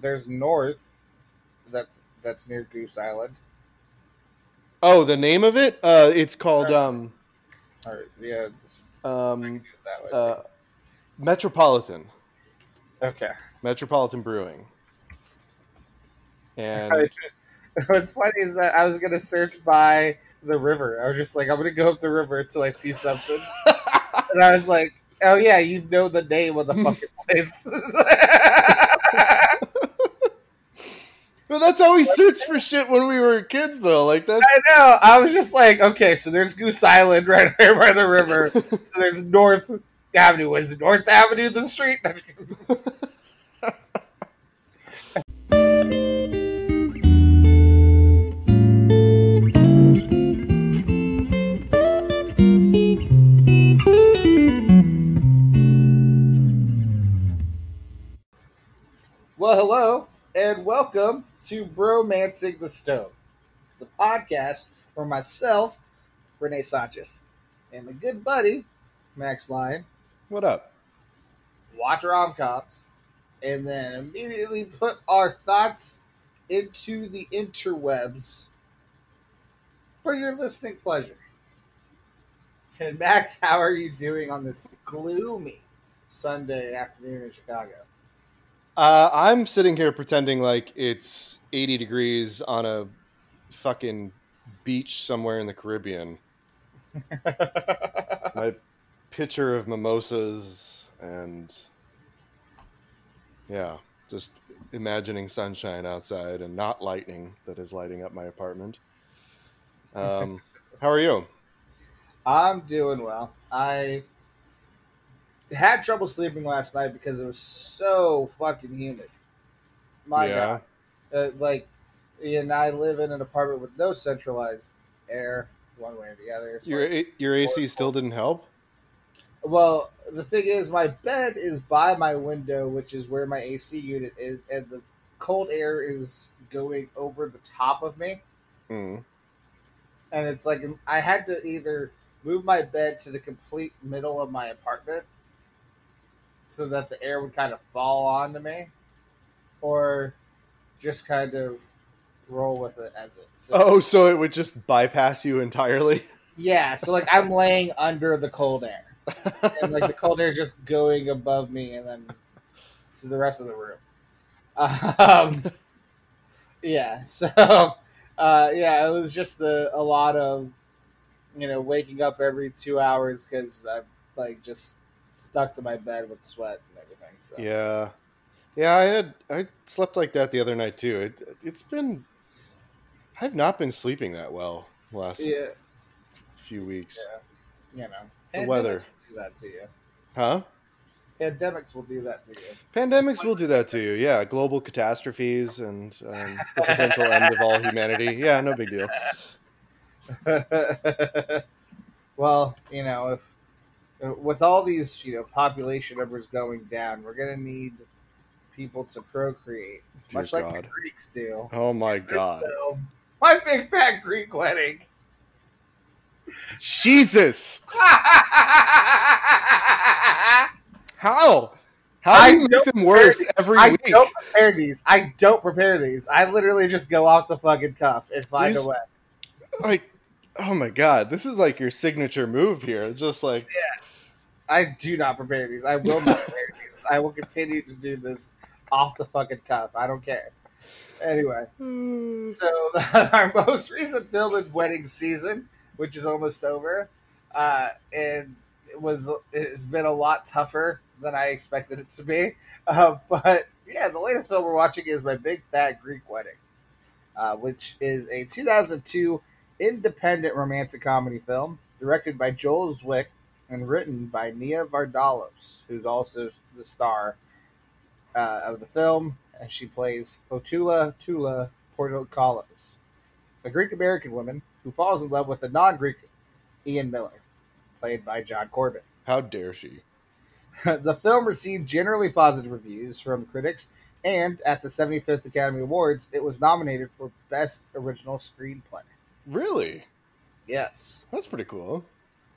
there's north. That's that's near Goose Island. Oh, the name of it? Uh, it's called um, Or yeah, this is- um, that way. uh, Metropolitan. okay. Metropolitan Brewing. And What's funny is that I was gonna search by the river. I was just like, I'm gonna go up the river until I see something, and I was like, Oh yeah, you know the name of the fucking place. Well, that's how we searched for shit when we were kids, though. Like that. I know. I was just like, okay, so there's Goose Island right here by the river. So there's North Avenue. Is North Avenue the street? well, hello and welcome to Bromancing the Stone. It's the podcast for myself, Renee Sanchez, and my good buddy, Max Lyon. What up? watch rom coms, and then immediately put our thoughts into the interwebs for your listening pleasure. And Max, how are you doing on this gloomy Sunday afternoon in Chicago? Uh, I'm sitting here pretending like it's 80 degrees on a fucking beach somewhere in the Caribbean. My pitcher of mimosas and yeah, just imagining sunshine outside and not lightning that is lighting up my apartment. Um, how are you? I'm doing well. I had trouble sleeping last night because it was so fucking humid. My yeah. God. uh, like, and I live in an apartment with no centralized air, one way or the other. far Your A- your AC still didn't help. well, the thing is, my bed is by my window, which is where my AC unit is, and the cold air is going over the top of me, Mm. and it's like I had to either move my bed to the complete middle of my apartment so that the air would kind of fall onto me, or just kind of roll with it as it. So, Oh, so it would just bypass you entirely? Yeah, so like I'm laying under the cold air, and like the cold air is just going above me, and then to the rest of the room. Um, yeah, so uh, yeah, it was just a, a lot of you know waking up every two hours because I'm like just stuck to my bed with sweat and everything. So Yeah, yeah. I had I slept like that the other night too. It, it's been I've not been sleeping that well the last yeah, few weeks. you know, The pandemics weather. will do that to you. Huh? Pandemics will do that to you. Pandemics will do that to you. Yeah, global catastrophes and um, the potential end of all humanity. Yeah, no big deal. well, you know, if Uh, with all these you know population numbers going down, we're gonna need people to procreate, Dear much like the Greeks do. Oh my God. So, my big fat Greek wedding. Jesus! How? How do you make them worse prepare every I week? don't prepare these. I don't prepare these. I literally just go off the fucking cuff and find These- a way. Like, oh my God, this is like your signature move here. Just like, I do not prepare these. I will not prepare these. I will continue to do this off the fucking cuff. I don't care. Anyway. So our most recent film in wedding season, which is almost over, uh, and it was it's been a lot tougher than I expected it to be. Uh, but yeah, the latest film we're watching is My Big Fat Greek Wedding, uh, which is a 2002 independent romantic comedy film directed by Joel Zwick and written by Nia Vardalos, who's also the star uh, of the film, and she plays Fotula Tula Portokalos, a Greek American woman who falls in love with a non Greek Ian Miller, played by John Corbett. how dare she? the film received generally positive reviews from critics, and at the 75th Academy Awards, it was nominated for Best Original Screenplay. Really? Yes. That's pretty cool.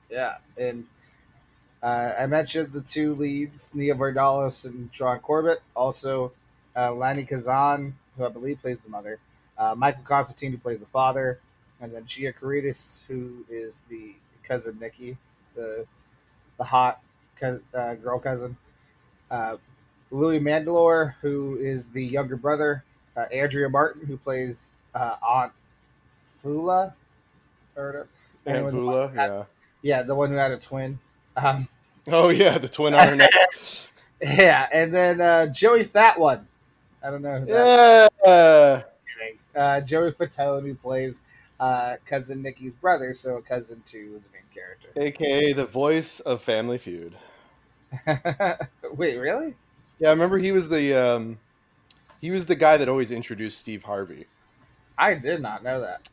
Yeah, and uh, I mentioned the two leads, Nia Vardalos and John Corbett. Also, uh, Lainie Kazan, who I believe plays the mother, uh, Michael Constantine, who plays the father, and then Gia Carides, who is the cousin Nikki, the the hot cous- uh, girl cousin. Uh, Louis Mandylor, who is the younger brother. Uh, Andrea Martin, who plays uh, Aunt Fula, or whatever. Aunt Vula, yeah. yeah, the one who had a twin. Um, Oh yeah, the twin on her neck. yeah, and then uh, Joey Fat One. I don't know. Who that Yeah. Uh, Joey Fatone, who plays uh, cousin Nikki's brother, so a cousin to the main character. AKA the voice of Family Feud. Wait, really? Yeah, I remember he was the um, he was the guy that always introduced Steve Harvey. I did not know that.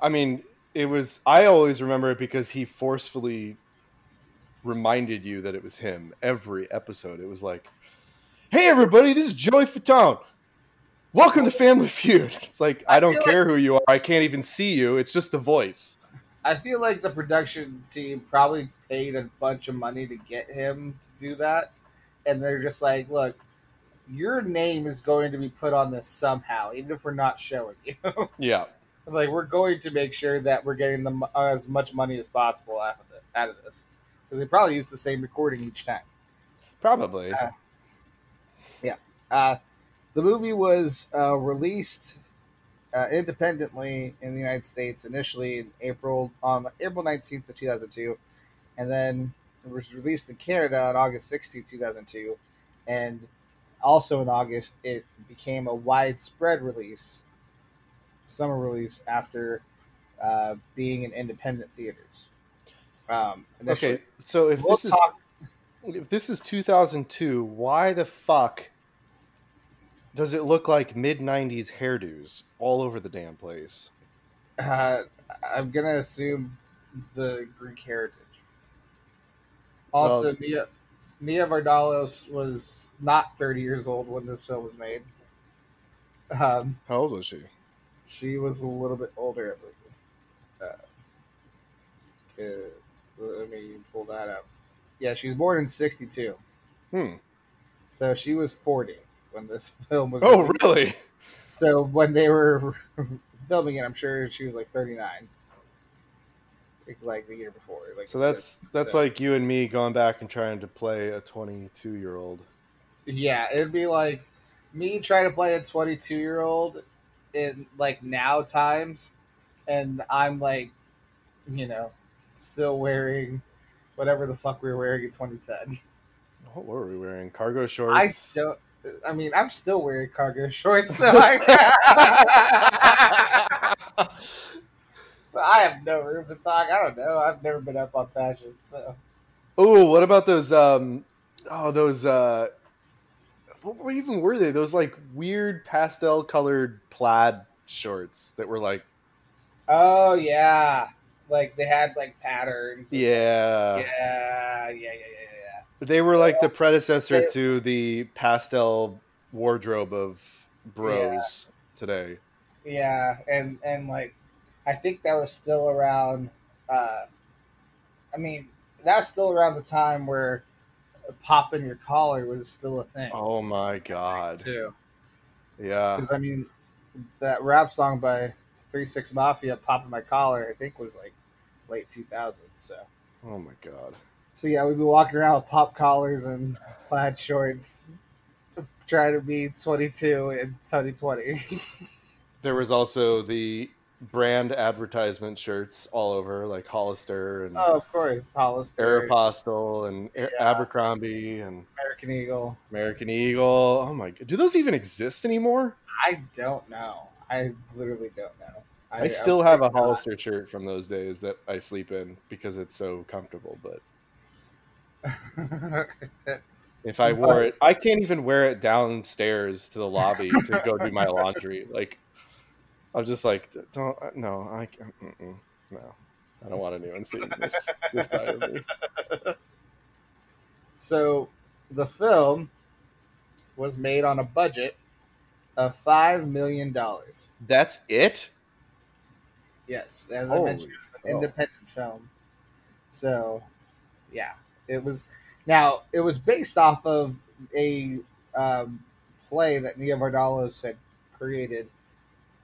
I mean, it was I always remember it because he forcefully reminded you that it was him every episode. It was like, "Hey everybody, this is Joey Fatone. Welcome to Family Feud." It's like I, I don't care who you are. I can't even see you. It's just a voice. I feel like the production team probably paid a bunch of money to get him to do that, and they're just like, "Look, your name is going to be put on this somehow, even if we're not showing you." Yeah. like we're going to make sure that we're getting them as much money as possible out of it, out of this because they probably use the same recording each time. Probably. Uh, Uh, the movie was uh, released uh, independently in the United States initially in April on April nineteenth of two thousand two, and then it was released in Canada on August sixteenth, two thousand two, and also in August it became a widespread release, summer release after uh, being in independent theaters. Um, okay, so if we'll this is if this is 2002, why the fuck does it look like mid 90s hairdos all over the damn place? Uh, I'm gonna assume the Greek heritage. Also, Well- Nia Nia Vardalos was not 30 years old when this film was made. Um, How old was she? she was a little bit older, I believe. Uh, uh, let me pull that up. Yeah, she was born in '62, Hmm. so she was 40 when this film was. Oh, released. really? So when they were filming it, I'm sure she was like 39, like, the year before. Like So that's that's so- like you and me going back and trying to play a 22 year old. yeah, it'd be like me trying to play a 22 year old in like now times, and I'm like, you know, still wearing whatever the fuck we were wearing in 2010. What were we wearing? Cargo I shorts. don't. I mean, I'm still wearing cargo shorts, so I, so I have no room to talk. I don't know. I've never been up on fashion, so oh, what about those? Um, oh, those. Uh, what were- even were they? Those like weird pastel colored plaid shorts that were like, oh yeah, like they had like patterns. yeah, yeah, yeah, yeah, yeah, yeah. they were like the predecessor to the pastel wardrobe of bros today. Yeah, and and like, I think that was still around. uh I mean, that's still around the time where popping your collar was still a thing Oh my god, too. yeah. Because I mean, that rap song by Three Six Mafia, "Popping My Collar," I think was like late 2000s. So, Oh my god. so yeah, we'd be walking around with pop collars and plaid shorts, trying to be 22 in 2020. There was also the brand advertisement shirts all over, like Hollister and oh, of course, Hollister, Aeropostale and Yeah. Abercrombie and American Eagle. American Eagle. Oh my god, do those even exist anymore? I don't know. I literally don't know. I, still have a think not. Hollister shirt from those days that I sleep in because it's so comfortable. But if I wore it, I can't even wear it downstairs to the lobby to go do my laundry. Like, I'm just like, don't, uh, no, I can't, no, I don't want anyone seeing this this side of me. so, the film was made on a budget of five million dollars. That's it. Yes, as I mentioned, it was an independent film. So, yeah, it was. Now it was based off of a um, play that Nia Vardalos had created.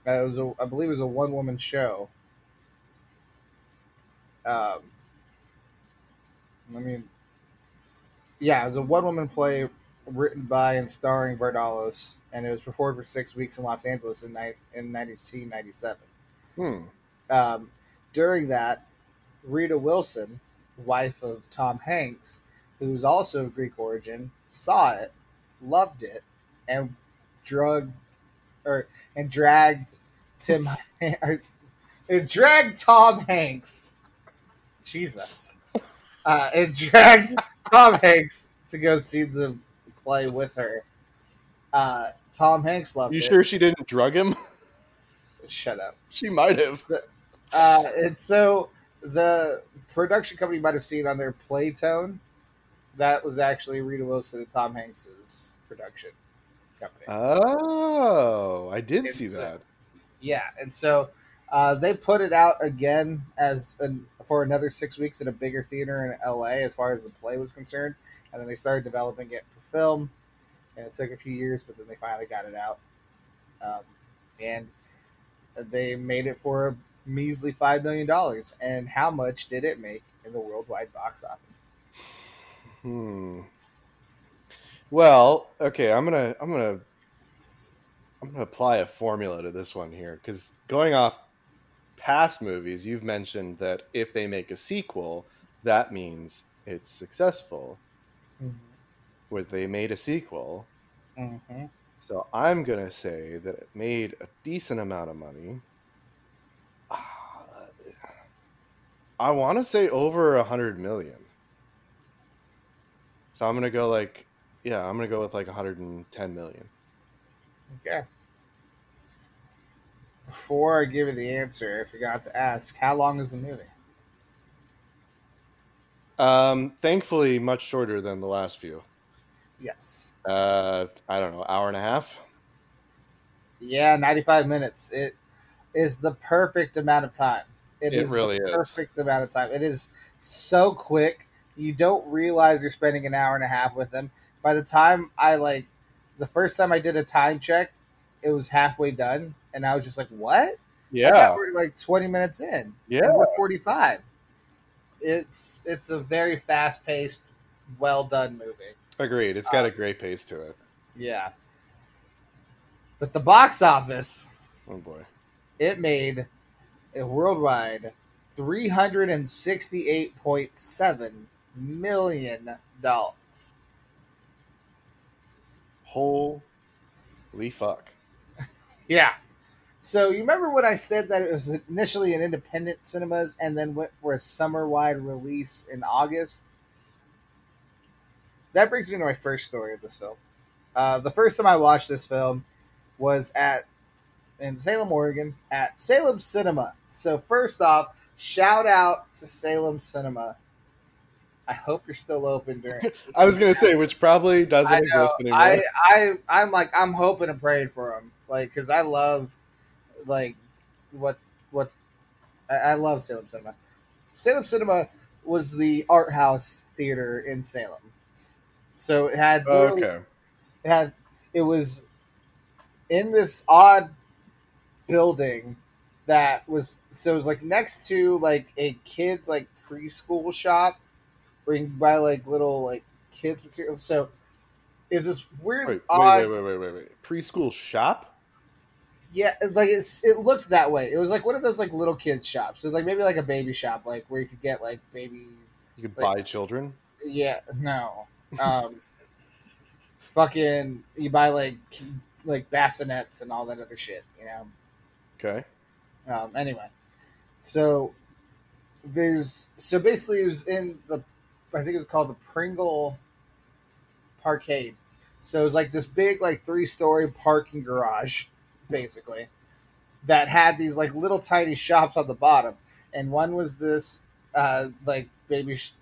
Uh, it was, a, I believe, it was a one woman show. Um, I mean, yeah, it was a one woman play written by and starring Vardalos, and it was performed for six weeks in Los Angeles in, ni- in 1997. Hmm. Um, during that, Rita Wilson, wife of Tom Hanks, who's also of Greek origin, saw it, loved it, and drug or and dragged Tim it dragged Tom Hanks. Jesus. Uh, it dragged Tom Hanks to go see the play with her. Uh, Tom Hanks loved You it. sure she didn't drug him? Shut up. she might have. Uh, and so the production company might have seen on their Playtone that was actually Rita Wilson and Tom Hanks's production company. Oh, I did see It's, uh, that. yeah, and so uh, they put it out again as an, for another six weeks in a bigger theater in LA as far as the play was concerned, and then they started developing it for film, and it took a few years, but then they finally got it out, um, and they made it for a measly five million dollars. And how much did it make in the worldwide box office? Hmm. Well, okay, I'm gonna I'm gonna I'm gonna apply a formula to this one here because going off past movies, you've mentioned that if they make a sequel, that means it's successful. Where they made a sequel, Mm-hmm. so I'm gonna say that it made a decent amount of money. Ah, I want to say over a hundred million. So I'm gonna go like, yeah, I'm gonna go with like 110 million. Okay. Before I give you the answer, I forgot to ask, how long is the movie? Um, thankfully, much shorter than the last few. Yes. Uh, I don't know, hour and a half. Yeah, 95 minutes. It is the perfect amount of time. It is really the is. perfect amount of time. It is so quick. You don't realize you're spending an hour and a half with them. By the time I like the first time I did a time check, it was halfway done, and I was just like, "What?" Yeah, we we're like 20 minutes in. yeah. We're 45. It's it's a very fast paced, well done movie. Agreed. It's got a great pace to it. Yeah. But the box office, Oh boy. it made worldwide three hundred and sixty eight point seven million dollars. Holy fuck. Yeah. So you remember when I said that it was initially an independent cinemas and then went for a summer wide release in August? That brings me to my first story of this film. Uh, the first time I watched this film was at in Salem, Oregon, at Salem Cinema. So first off, shout out to Salem Cinema. I hope you're still open during. I was gonna say, which probably doesn't I know. exist anymore. I, I, I'm like, I'm hoping and praying for them, like, because I love, like, what, what, I, I love Salem Cinema. Salem Cinema was the art house theater in Salem, so it had, Oh, okay. it had, it was in this odd building that was, so it was like next to like a kids like preschool shop where you can buy like little like kids materials. So is this weird Wait, odd wait, wait, wait, wait, wait. Preschool shop? yeah like it's it looked that way it was like one of those like little kids shops so like maybe like a baby shop like where you could get like baby You could Wait. buy children? yeah no um fucking you buy like like bassinets and all that other shit you know Okay. Um, anyway, so there's so basically it was in the I think it was called the Pringle Parkade. So it was like this big like three story parking garage, basically, that had these like little tiny shops on the bottom, and one was this uh, like baby sh-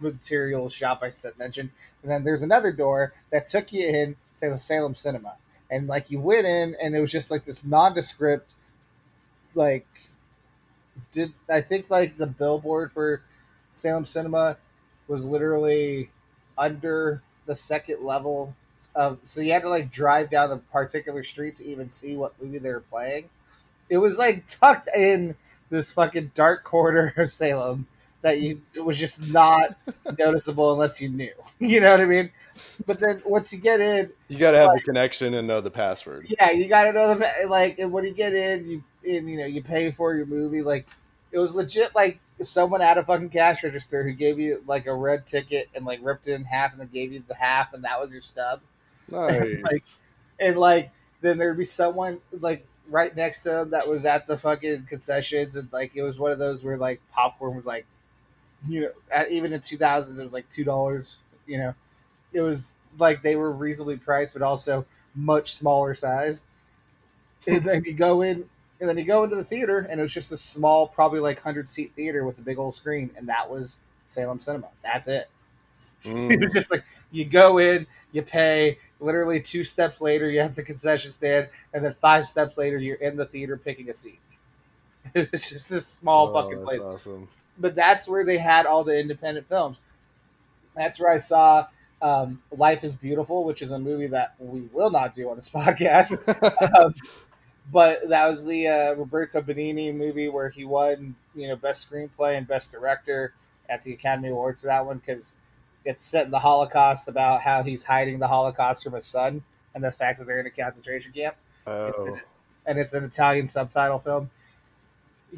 material shop I said mentioned, and then there's another door that took you in to the Salem Cinema, and like you went in, and it was just like this nondescript, like did I think like the billboard for Salem Cinema was literally under the second level of so you had to like drive down a particular street to even see what movie they were playing. It was like tucked in this fucking dark corner of Salem that you it was just not noticeable unless you knew. You know what I mean? But then once you get in, You got to have the connection and know the password. yeah, you got to know the like. And when you get in, you and you know you pay for your movie. Like it was legit. Like someone at a fucking cash register who gave you like a red ticket and like ripped it in half and then gave you the half and that was your stub. Nice. Like- And like then there'd be someone like right next to them that was at the fucking concessions and like it was one of those where like popcorn was like you know at, even in 2000s it was like two dollars you know it was like they were reasonably priced but also much smaller sized and then you go in and then you go into the theater and it was just a small probably like 100 seat theater with a big old screen and that was salem cinema that's it it Mm. was just like you go in, you pay. Literally two steps later, you have the concession stand, and then five steps later, you're in the theater picking a seat. It's just this small Oh, fucking place. Awesome. But that's where they had all the independent films. That's where I saw um, Life is Beautiful, which is a movie that we will not do on this podcast. um, but that was the uh, Roberto Benigni movie where he won, you know, best screenplay and best director at the Academy Awards for that one because it's set in the Holocaust about how he's hiding the Holocaust from his son and the fact that they're in a concentration camp, Oh, and it's an Italian subtitle film.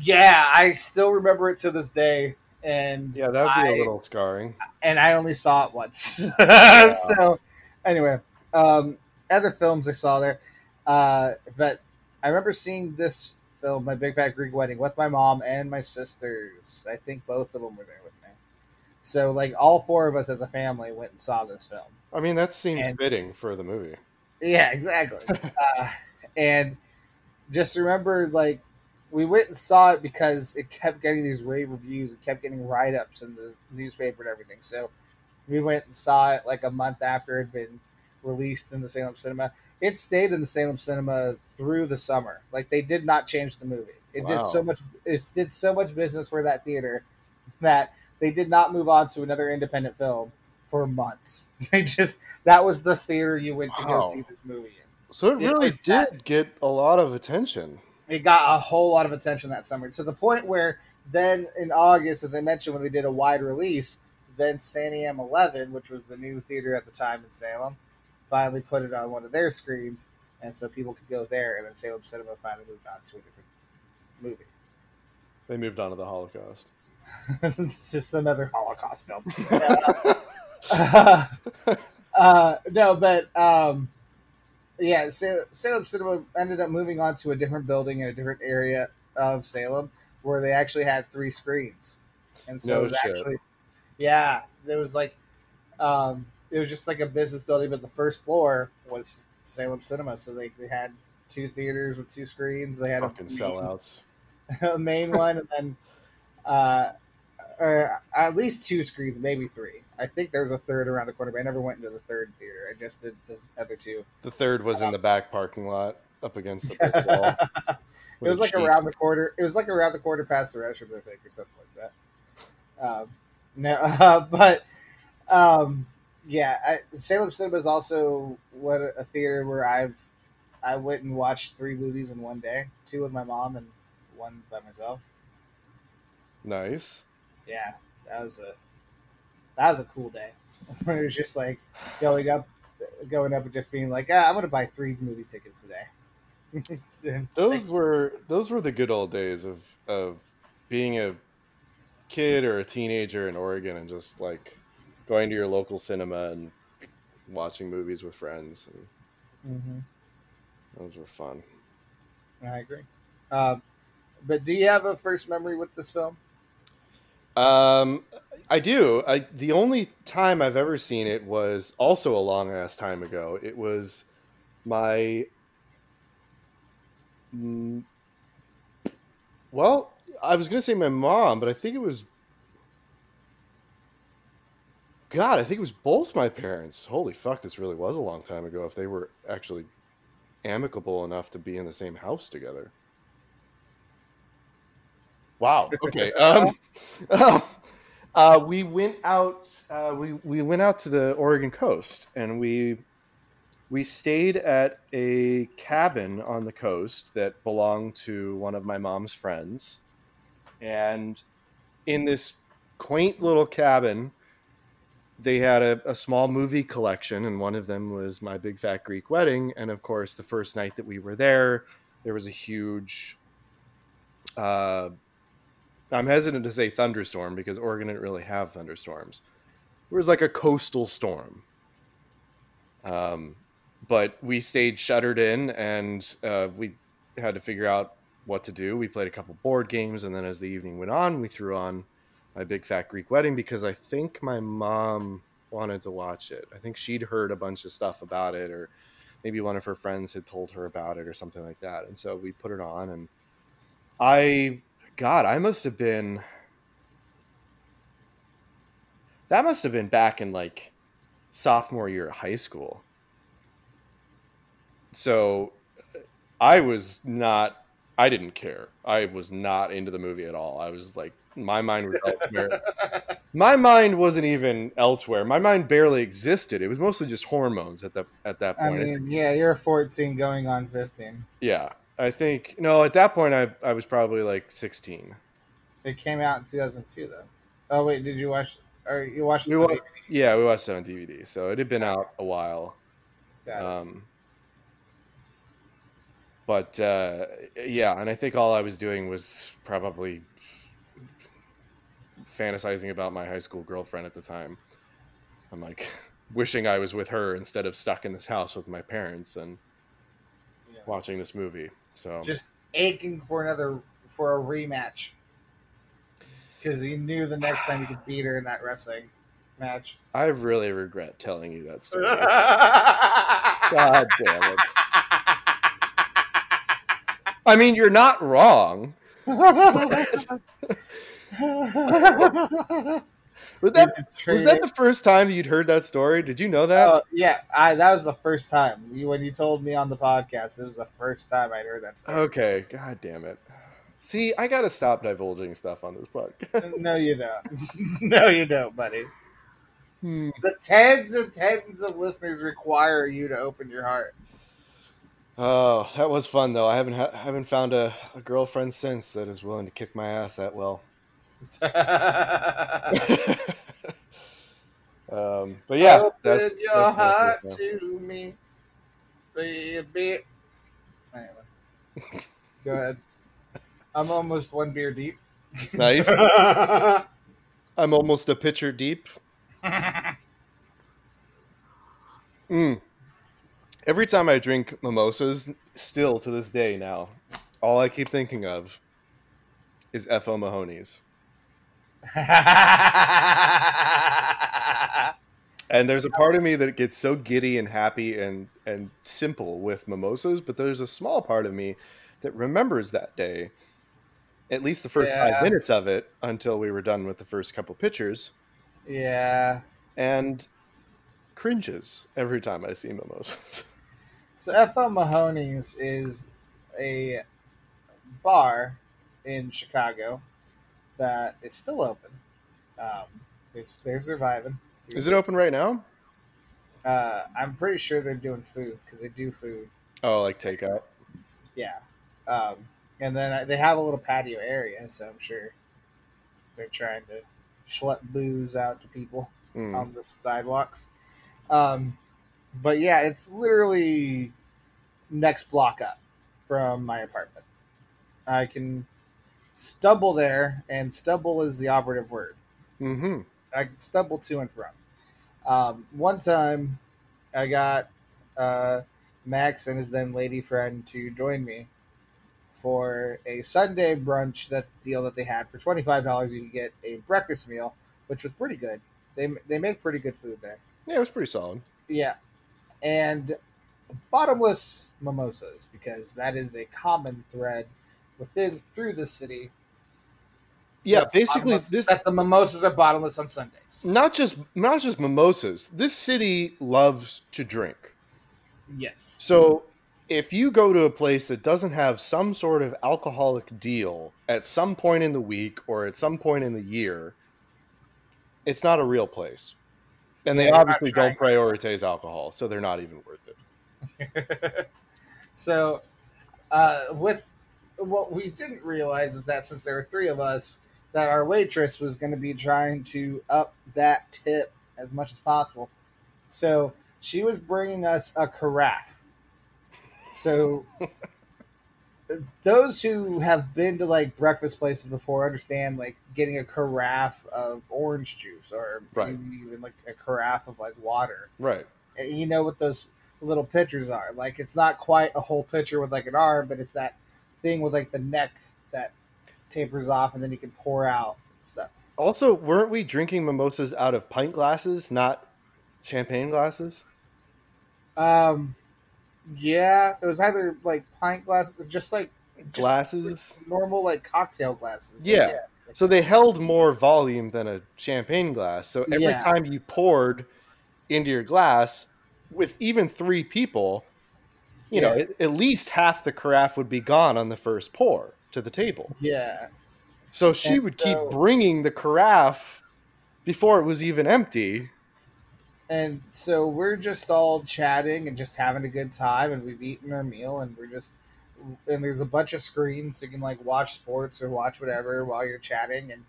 Yeah, I still remember it to this day, and yeah, that would be I- a little scarring. and I only saw it once. so, anyway, um, other films I saw there, uh, but I remember seeing this film, My Big Fat Greek Wedding, with my mom and my sisters. I think both of them were there with me. So, like, all four of us as a family went and saw this film. I mean, that seems And- fitting for the movie. Yeah, exactly. uh, and just remember, like, we went and saw it because it kept getting these rave reviews. It kept getting write ups in the newspaper and everything. So we went and saw it like a month after it had been released in the Salem Cinema. It stayed in the Salem Cinema through the summer. Like they did not change the movie. It did Wow. so much. It did so much business for that theater that they did not move on to another independent film for months. They just that was the theater you went to go see this movie in. So it It really did that- get a lot of attention. It got a whole lot of attention that summer to the point where then in August, as I mentioned, when they did a wide release, then Santiam 11, which was the new theater at the time in Salem, finally put it on one of their screens, and so people could go there. And then Salem Cinema finally moved on to a different movie. They moved on to the Holocaust. it's just another Holocaust film. Uh, uh, no, but um, yeah, Sa- Salem Cinema ended up moving on to a different building in a different area of Salem where they actually had three screens, and so No it was shit. actually, yeah, there was like, um, it was just like a business building, but the first floor was Salem Cinema, so they, they had two theaters with two screens. They had Fucking a main, sellouts. a main one, and then uh, or at least two screens, maybe three. I think there was a third around the corner, but I never went into the third theater. I just did the other two. The third was in Um, the back parking lot up against the brick wall. it was like sheet. around the corner. It was like around the corner past the restroom, I think, or something like that. Um, no, uh, but um, yeah, I, Salem Cinema is also what a theater where I've I went and watched three movies in one day, two with my mom and one by myself. Nice. Yeah, that was a that was a cool day. it was just like going up, going up and just being like, ah, I'm gonna buy three movie tickets today. Those were those were the good old days of of being a kid or a teenager in Oregon and just like going to your local cinema and watching movies with friends. And Mhm, those were fun. I agree. Um, but do you have a first memory with this film? Um, I do. I the only time I've ever seen it was also a long ass time ago. It was my. Mm, well, I was gonna say my mom, but I think it was. God, I think it was both my parents. Holy fuck, this really was a long time ago. If they were actually amicable enough to be in the same house together. Wow. Okay. Um, um, uh, we went out. Uh, we we went out to the Oregon coast, and we we stayed at a cabin on the coast that belonged to one of my mom's friends. And in this quaint little cabin, they had a, a, small movie collection, and one of them was My Big Fat Greek Wedding. And of course, the first night that we were there, there was a huge. Uh, I'm hesitant to say thunderstorm because Oregon didn't really have thunderstorms. It was like a coastal storm. Um, but we stayed shuttered in and uh, we had to figure out what to do. We played a couple board games, and then as the evening went on, we threw on my big fat Greek wedding because I think my mom wanted to watch it. I think she'd heard a bunch of stuff about it, or maybe one of her friends had told her about it, or something like that. And so we put it on, and I, God, I must have been. That must have been back in like sophomore year of high school so I was not. I didn't care. I was not into the movie at all. I was like, my mind was elsewhere. my mind wasn't even elsewhere. My mind barely existed. It was mostly just hormones at that at that point. I mean, yeah, you're 14 going on 15. Yeah, I think no. At that point, I I was probably like 16. It came out in 2002, though. Oh wait, did you watch? Or you watched? We wa- yeah, we watched it on DVD. So it had been out a while. Um, but uh, yeah, and I think all I was doing was probably fantasizing about my high school girlfriend at the time. I'm like wishing I was with her instead of stuck in this house with my parents and yeah. watching this movie. So just aching for another for a rematch because he knew the next time he could beat her in that wrestling match. I really regret telling you that story. God damn it. I mean, you're not wrong. was that was that the first time you'd heard that story? Did you know that? Uh, yeah, I that was the first time. You, when you told me on the podcast, it was the first time I'd heard that story. Okay, god damn it. See, I gotta stop divulging stuff on this podcast. no, you don't. no, you don't, buddy. Hmm. The tens and tens of listeners require you to open your heart. Oh, that was fun though. I haven't ha- haven't found a, a girlfriend since that is willing to kick my ass that well. um, but yeah, Open that's, your that's heart to me, baby. Anyway, go ahead. I'm almost one beer deep. Nice. I'm almost a pitcher deep. Mm every time I drink mimosas, still to this day now, all I keep thinking of is F.O. Mahony's. and there's a part of me that gets so giddy and happy and and simple with mimosas, but there's a small part of me that remembers that day, at least the first yeah. five minutes of it, until we were done with the first couple pictures. Yeah. And cringes every time I see mimosas. So F.O. Mahony's is a bar in Chicago that is still open. Um, they're, they're surviving. Is it open right now? Uh, I'm pretty sure they're doing food because they do food. Oh, like takeout. Yeah, um, and then they have a little patio area, so I'm sure they're trying to schlep booze out to people mm. on the sidewalks. Um, but yeah, it's literally next block up from my apartment. I can stumble there, and stumble is the operative word. Mm-hmm. I stumble to and from. Um, one time, I got uh, Max and his then lady friend to join me for a Sunday brunch that deal that they had for twenty five dollars. You could get a breakfast meal, which was pretty good. They they make pretty good food there. Yeah, it was pretty solid. Yeah, and bottomless mimosas because that is a common thread within through the city. Yeah, basically this that the mimosas are bottomless on Sundays. Not just not just mimosas. This city loves to drink. Yes. So if you go to a place that doesn't have some sort of alcoholic deal at some point in the week or at some point in the year, it's not a real place. And they obviously don't prioritize alcohol, so they're not even worth it. so, uh, with what we didn't realize is that since there were three of us, that our waitress was going to be trying to up that tip as much as possible. So she was bringing us a carafe. So those who have been to like breakfast places before understand like getting a carafe of orange juice or Right. maybe even like a carafe of like water. Right. And you know what those little pitchers are. Like it's not quite a whole pitcher with like an arm, but it's that thing with like the neck that tapers off and then you can pour out stuff. Also, weren't we drinking mimosas out of pint glasses, not champagne glasses? Um yeah, it was either like pint glasses, just like just Glasses. normal like cocktail glasses. Yeah. So they held more volume than a champagne glass. So every Yeah. time you poured into your glass, with even three people, you know, Yeah. at, least half the carafe would be gone on the first pour to the table. Yeah. So she And would so- keep bringing the carafe before it was even empty. And so we're just all chatting and just having a good time, and we've eaten our meal, and we're just and there's a bunch of screens so you can like watch sports or watch whatever while you're chatting, and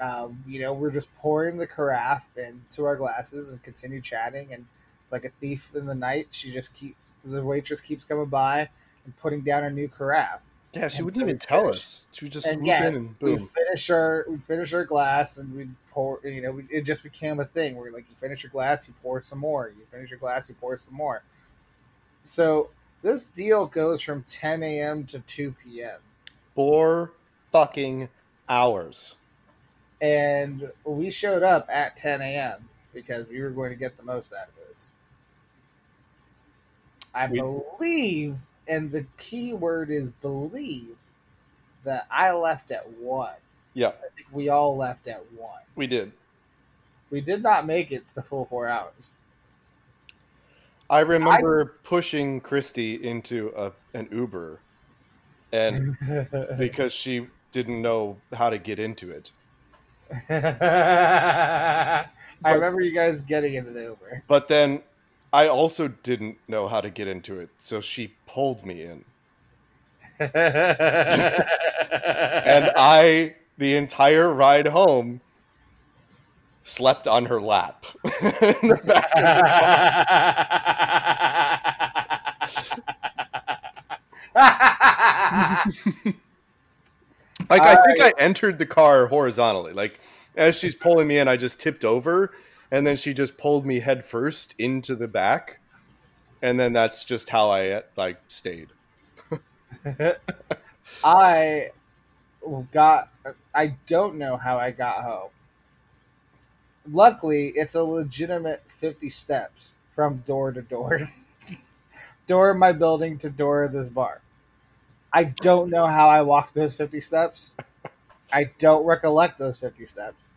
um, you know we're just pouring the carafe into our glasses and continue chatting, and like a thief in the night, she just keeps the waitress keeps coming by and putting down a new carafe. Yeah, she And wouldn't so even tell us. She would just swoop yeah, in and We boom. finish our we finish our glass and we pour. You know, we, it just became a thing where like you finish your glass, you pour some more. You finish your glass, you pour some more. So this deal goes from 10 a.m. to 2 p.m. Four fucking hours. and we showed up at 10 a.m. because we were going to get the most out of this. I We- believe, and the key word is believe, that I left at one. Yeah, I think we all left at one. we did. We did not make it the full four hours. I remember pushing Christy into a, an Uber, and because she didn't know how to get into it. I remember you guys getting into the Uber. But then I also didn't know how to get into it, so she pulled me in. And I, the entire ride home, slept on her lap. in the back of the car. Like I think I entered the car horizontally. Like as she's pulling me in, I just tipped over, and then she just pulled me head first into the back, and then that's just how I like stayed. I got. I don't know how I got home. Luckily, it's a legitimate fifty steps from door to door, door of my building to door of this bar. I don't know how I walked those fifty steps. I don't recollect those fifty steps,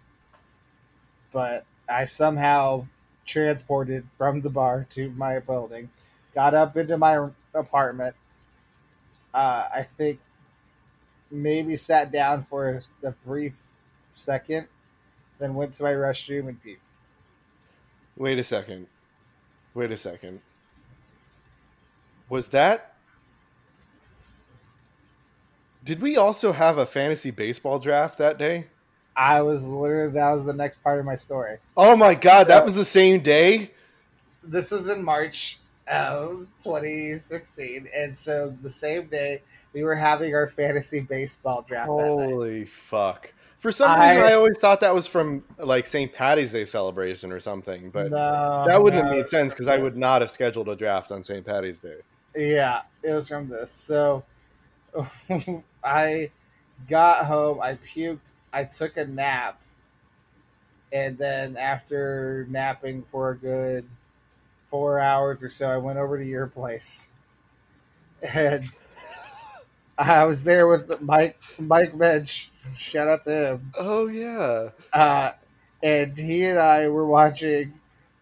but I somehow transported from the bar to my building, got up into my apartment. Uh, I think maybe sat down for a, a brief second, then went to my restroom and puked. Wait a second. Wait a second. Was that? Did we also have a fantasy baseball draft that day? I was literally that was the next part of my story. Oh my god, that was the same day? This was in March of 2016, and so the same day we were having our fantasy baseball draft. Holy fuck. For some I- reason, I always thought that was from like St. Patty's Day celebration or something, but No, that wouldn't no, have made sense because I would not have scheduled a draft on St. Patty's Day. Yeah, it was from this. So I got home, I puked, I took a nap, and then after napping for a good four hours or so, I went over to your place. And I was there with Mike Mike Bench. Shout out to him. Oh yeah. Uh, and he and I were watching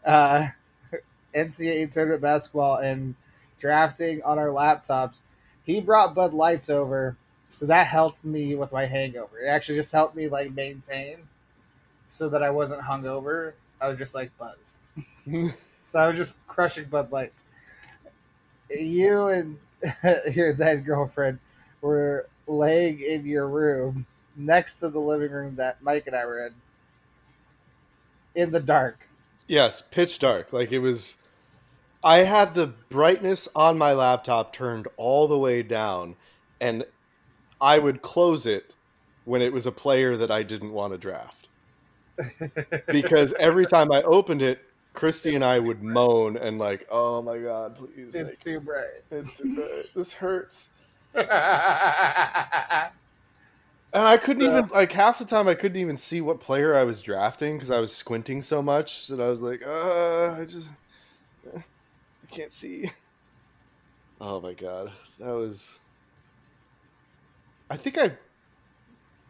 uh, NCAA tournament basketball and drafting on our laptops. He brought Bud Lights over, so that helped me with my hangover. It actually just helped me like maintain, so that I wasn't hungover. I was just like buzzed, so I was just crushing Bud Lights. you and your then girlfriend were laying in your room next to the living room that Mike and I were in in the dark. Yes, pitch dark. Like it was. I had the brightness on my laptop turned all the way down, and I would close it when it was a player that I didn't want to draft. because every time I opened it, Christy and I would moan and like, "Oh my god, please!" It's too bright. it's too bright. This hurts. And I couldn't So- even like half the time I couldn't even see what player I was drafting because I was squinting so much that I was like, uh, I just I can't see. Oh my god, that was. I think I.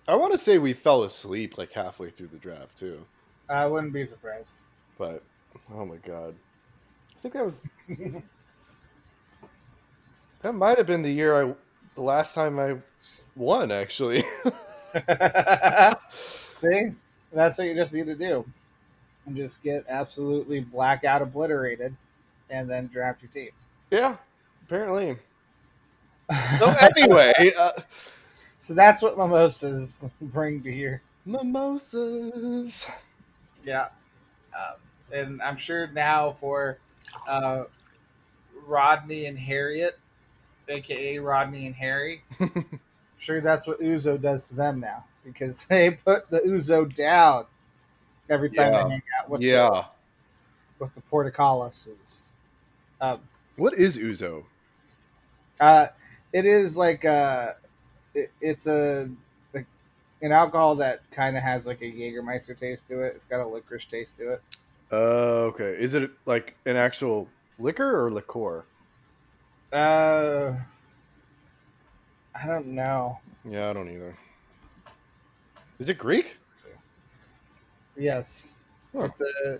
I want to say we fell asleep like halfway through the draft too, I wouldn't be surprised. but oh my god, I think that was that might have been the year I the last time I won actually. See, that's what you just need to do. And just get absolutely blackout obliterated, and then draft your team. Yeah, apparently. So anyway, uh, so that's what mimosas bring to your mimosas. yeah. Um, and I'm sure now for uh, Rodney and Harriet, aka Rodney and Harry, sure that's what Ouzo does to them now because they put the Ouzo down every time Yeah. they hang out with yeah. the, with the Portokaloses. Um, What is Ouzo? Uh, it is like uh it, it's a like an alcohol that kind of has like a Jägermeister taste to it. It's got a licorice taste to it. Uh, okay. Is it like an actual liquor or liqueur? Uh, I don't know. Yeah, I don't either. Is it Greek? Yes, Huh. it's a.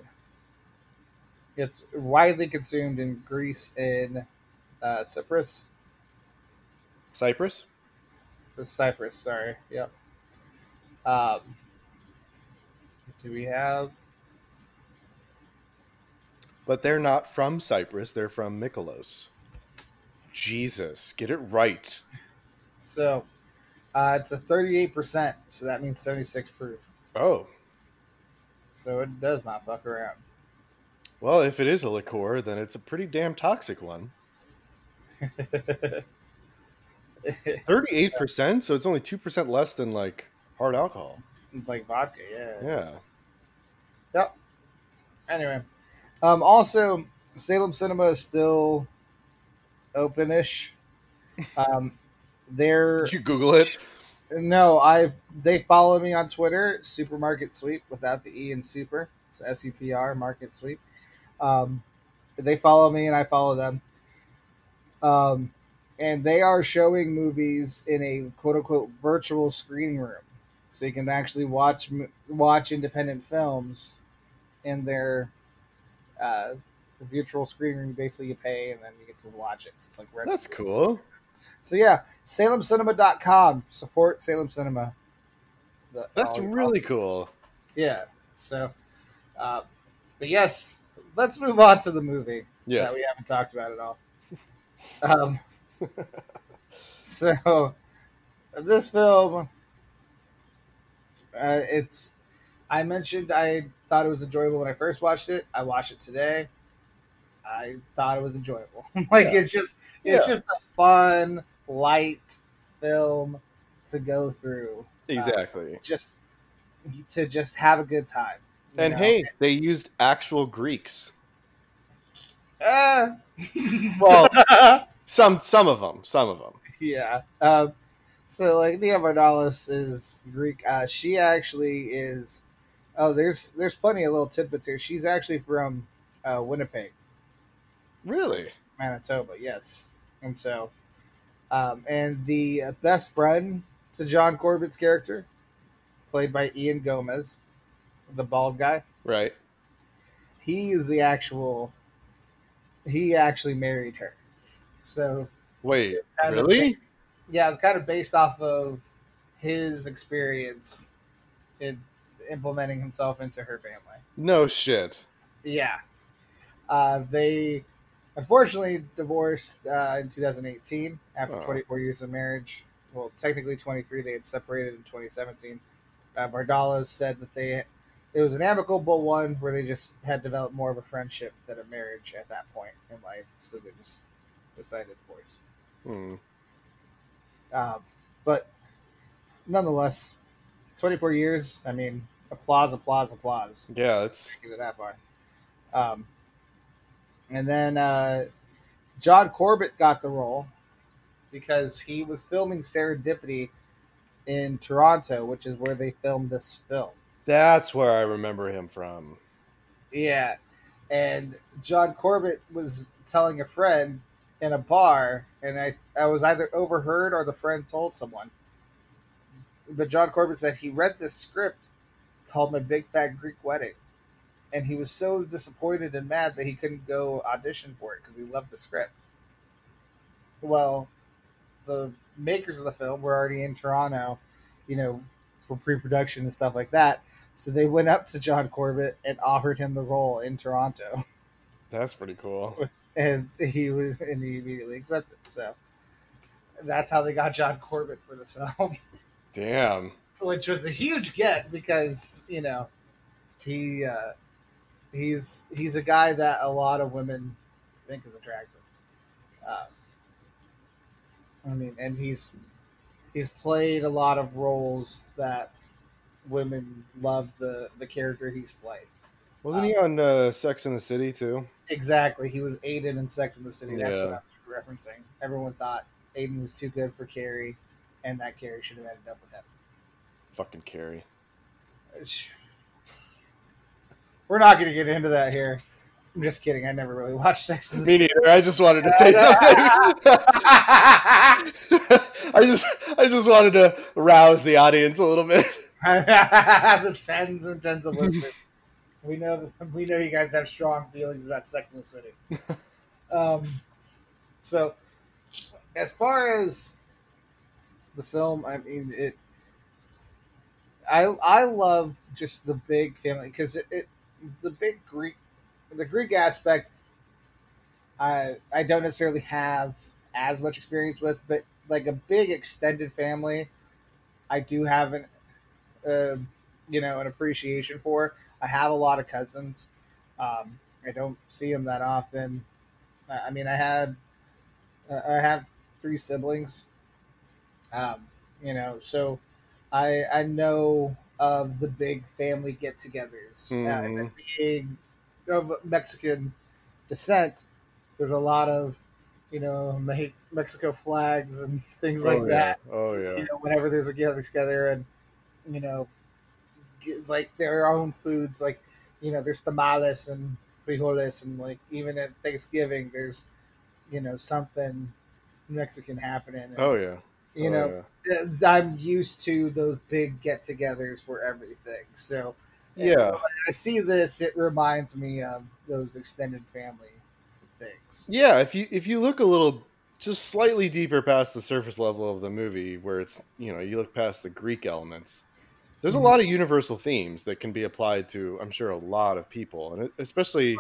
It's widely consumed in Greece and uh, Cyprus. Cyprus? Cyprus, sorry. Yep. Um, do we have? But they're not from Cyprus. They're from Mykonos. Jesus, get it right. So, uh, it's a thirty-eight percent. So that means seventy-six proof. Oh, So it does not fuck around. well, if it is a liqueur, then it's a pretty damn toxic one. Thirty-eight percent, so it's only two percent less than like hard alcohol. like vodka, yeah. Yeah. Yep. Anyway, um, also Salem Cinema is still open-ish. Um, they're Did you Google it? no, I they follow me on Twitter, Supermarket Sweep without the e in super, so S U P R Market Sweep. Um, they follow me and I follow them. Um, and they are showing movies in a quote unquote virtual screening room, so you can actually watch watch independent films in their uh, virtual screening room. Basically, you pay and then you get to watch it. So it's like That's cool. So yeah, SalemCinema.com support Salem Cinema. The- That's all- really cool. yeah. So, uh, but yes, let's move on to the movie Yes. that we haven't talked about at all. Um, so this film, uh, it's. I mentioned I thought it was enjoyable when I first watched it. I watched it today. I thought it was enjoyable. like Yeah. it's just it's Yeah. just a fun, light film to go through. Exactly. Just to just have a good time. and know? hey, they used actual Greeks. Uh, Well- Some some of them, some of them. yeah. Um, so like Nia Vardalos is Greek. Uh, she actually is. Oh, there's there's plenty of little tidbits here. She's actually from uh, Winnipeg, Really? Manitoba. Yes, and so, um, and the best friend to John Corbett's character, played by Ian Gomez, the bald guy. Right. He is the actual. He actually married her. So Wait, really? based- yeah, it's kind of based off of his experience in implementing himself into her family. No shit. Yeah, uh, they unfortunately divorced uh, in 2018 after Oh. 24 years of marriage. Well, technically 23. They had separated in 2017. Uh, Vardalos said that they it was an amicable one where they just had developed more of a friendship than a marriage at that point in life, so they just decided to divorce. Hmm. Um, but nonetheless, 24 years. I mean, applause, applause, applause. Yeah, it's give it that far. Um, and then uh, John Corbett got the role because he was filming Serendipity in Toronto, which is where they filmed this film. that's where I remember him from. Yeah. And John Corbett was telling a friend in a bar, and I, I was either overheard or the friend told someone. But John Corbett said he read this script called My Big Fat Greek Wedding. And he was so disappointed and mad that he couldn't go audition for it because he loved the script. Well, the makers of the film were already in Toronto, you know, for pre production and stuff like that. So they went up to John Corbett and offered him the role in Toronto, That's pretty cool. and he was and he immediately accepted. So that's how they got John Corbett for this film, Damn. which was a huge get because you know he uh, he's he's a guy that a lot of women think is attractive. Um, I mean, and he's he's played a lot of roles that women love the the character he's played. Wasn't he on uh, Sex in the City too? Exactly. He was Aidan in Sex in the City. That's Yeah. what I'm referencing. Everyone thought Aidan was too good for Carrie, and that Carrie should have ended up with him. Fucking Carrie. We're not going to get into that here. I'm just kidding. I never really watched Sex in the Me City. neither. I just wanted to say something. I just, I just wanted to rouse the audience a little bit. the tens and tens of listeners. We know that we know you guys have strong feelings about Sex in the City. um, so, as far as the film, I mean it. I I love just the big family because it, it the big Greek the Greek aspect. I I don't necessarily have as much experience with, but like a big extended family, I do have an uh, you know an appreciation for. I have a lot of cousins. Um, I don't see them that often. I I mean, I had uh, I have three siblings. Um, you know, so I I know of the big family get-togethers. Uh, Mhm. and being of Mexican descent, there's a lot of you know Me- Mexico flags and things like Oh, yeah. that. Oh, yeah. You know, whenever there's a get together and you know, like their own foods, like you know, there's tamales and frijoles, and like even at Thanksgiving, there's you know something Mexican happening. And, Oh yeah. you Oh, know, yeah. uh, I'm used to those big get-togethers for everything. So Yeah. when I see this, it reminds me of those extended family things. Yeah, if you if you look a little just slightly deeper past the surface level of the movie where it's, you know, you look past the Greek elements. There's a lot of universal themes that can be applied to, I'm sure, a lot of people, and especially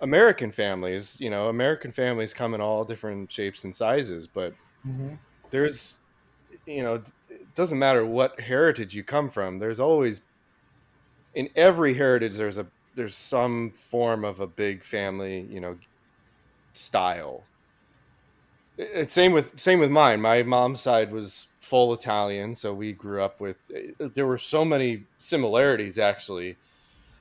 American families. You know, American families come in all different shapes and sizes, but Mm-hmm. there's, you know, it doesn't matter what heritage you come from. There's always, in every heritage, there's a there's some form of a big family, you know, style. It- It's same with same with mine. My mom's side was full Italian, so we grew up with. There were so many similarities, actually.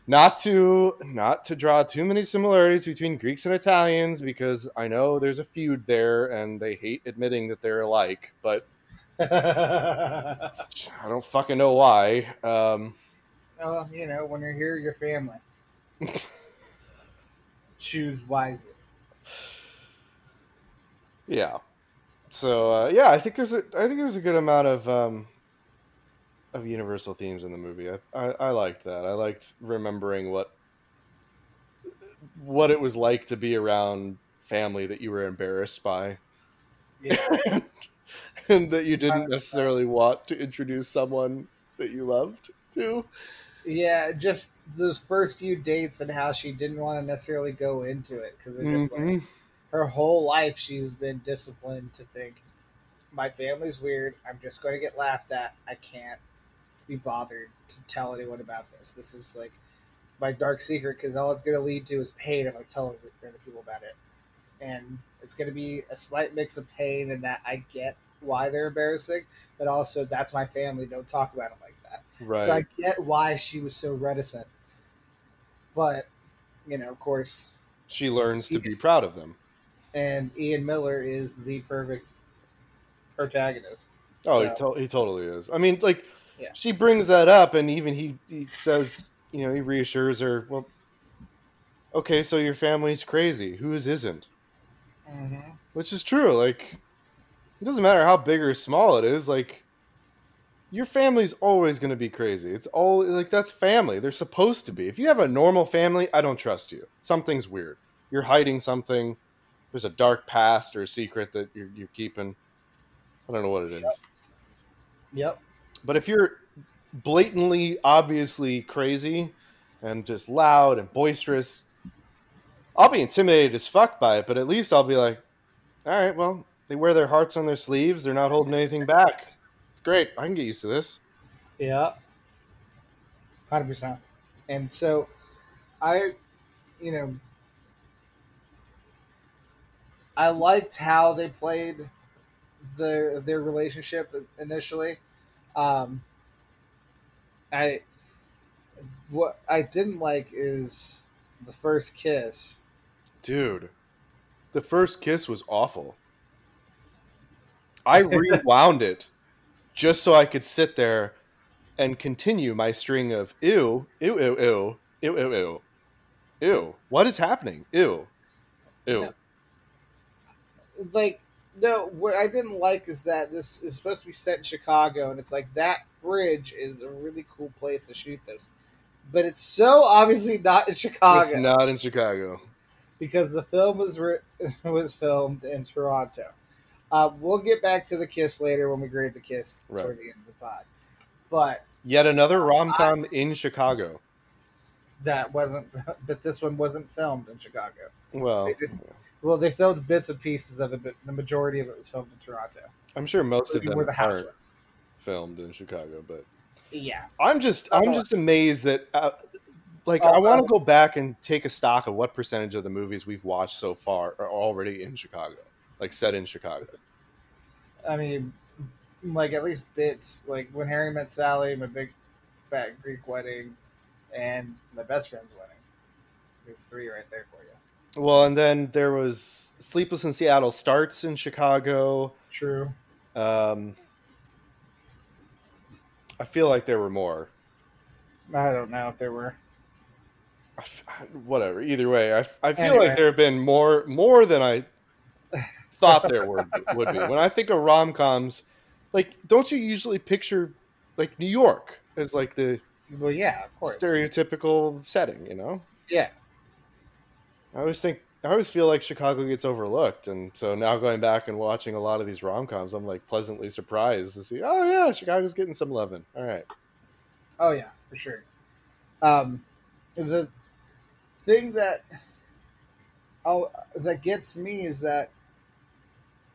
Not to not to draw too many similarities between Greeks and Italians, because I know there's a feud there, and they hate admitting that they're alike. But I don't fucking know why. Um, well, you know, when you're here, your family. Choose wisely. Yeah. So uh, yeah, I think there's a I think there's a good amount of um, of universal themes in the movie. I, I I liked that. I liked remembering what what it was like to be around family that you were embarrassed by, Yeah. and that you didn't necessarily want to introduce someone that you loved to. Yeah, just those first few dates and how she didn't want to necessarily go into it because it just like Mhm. Her whole life she's been disciplined to think my family's weird. I'm just going to get laughed at. I can't be bothered to tell anyone about this. This is like my dark secret because all it's going to lead to is pain if I tell other people about it. And it's going to be a slight mix of pain and that I get why they're embarrassing, but also that's my family. Don't talk about it like that. Right. So I get why she was so reticent. But, you know, of course, she learns to be proud of them. And Ian Miller is the perfect protagonist. Oh, he, to- he totally is. I mean, like, Yeah. she brings that up, and even he, he says, you know, he reassures her, well, okay, so your family's crazy. Whose isn't? Mm-hmm. Which is true. Like, it doesn't matter how big or small it is. Like, your family's always going to be crazy. It's all like that's family. They're supposed to be. If you have a normal family, I don't trust you. Something's weird. You're hiding something. There's a dark past or a secret that you're, you're keeping. I don't know what it is. Yep. But if you're blatantly, obviously crazy and just loud and boisterous, I'll be intimidated as fuck by it. But at least I'll be like, all right, well, they wear their hearts on their sleeves. They're not holding anything back. It's great. I can get used to this. Yeah. Hundred percent. And so, I, you know, I liked how they played their their relationship initially. Um, I what I didn't like is the first kiss. Dude, the first kiss was awful. I rewound it just so I could sit there and continue my string of ew, ew, ew, ew, ew, ew, ew, ew. What is happening? Ew, ew. Like, no, what I didn't like is that this is supposed to be set in Chicago, and it's like that bridge is a really cool place to shoot this, but it's so obviously not in Chicago It's not in Chicago. because the film was ri- was filmed in Toronto. Uh, we'll get back to the kiss later when we grade the kiss Right. toward the end of the pod, but Yet another rom com in Chicago. that wasn't. But this one wasn't filmed in Chicago. Well, They just- Well, they filmed bits and pieces of it, but the majority of it was filmed in Toronto. I'm sure most of them where the house aren't was. filmed in Chicago, but Yeah. I'm just I'm just amazed that uh, like Oh, I want to go back and take a stock of what percentage of the movies we've watched so far are already in Chicago, like set in Chicago. I mean, like at least bits. Like when Harry met Sally, my big fat Greek wedding, and my best friend's wedding. There's three right there for you. Well, and then there was Sleepless in Seattle starts in Chicago. True. Um, I feel like there were more. I don't know if there were. Whatever. Either way, I, I feel Anyway. like there have been more more than I thought there would would be. When I think of rom coms, like don't you usually picture like New York as like the Well, yeah, of course. stereotypical setting, you know? Yeah. I always think I always feel like Chicago gets overlooked, and so now going back and watching a lot of these rom coms, I'm like pleasantly surprised to see. Oh yeah, Chicago's getting some loving. All right, Oh yeah, for sure. Um, the thing that oh that gets me is that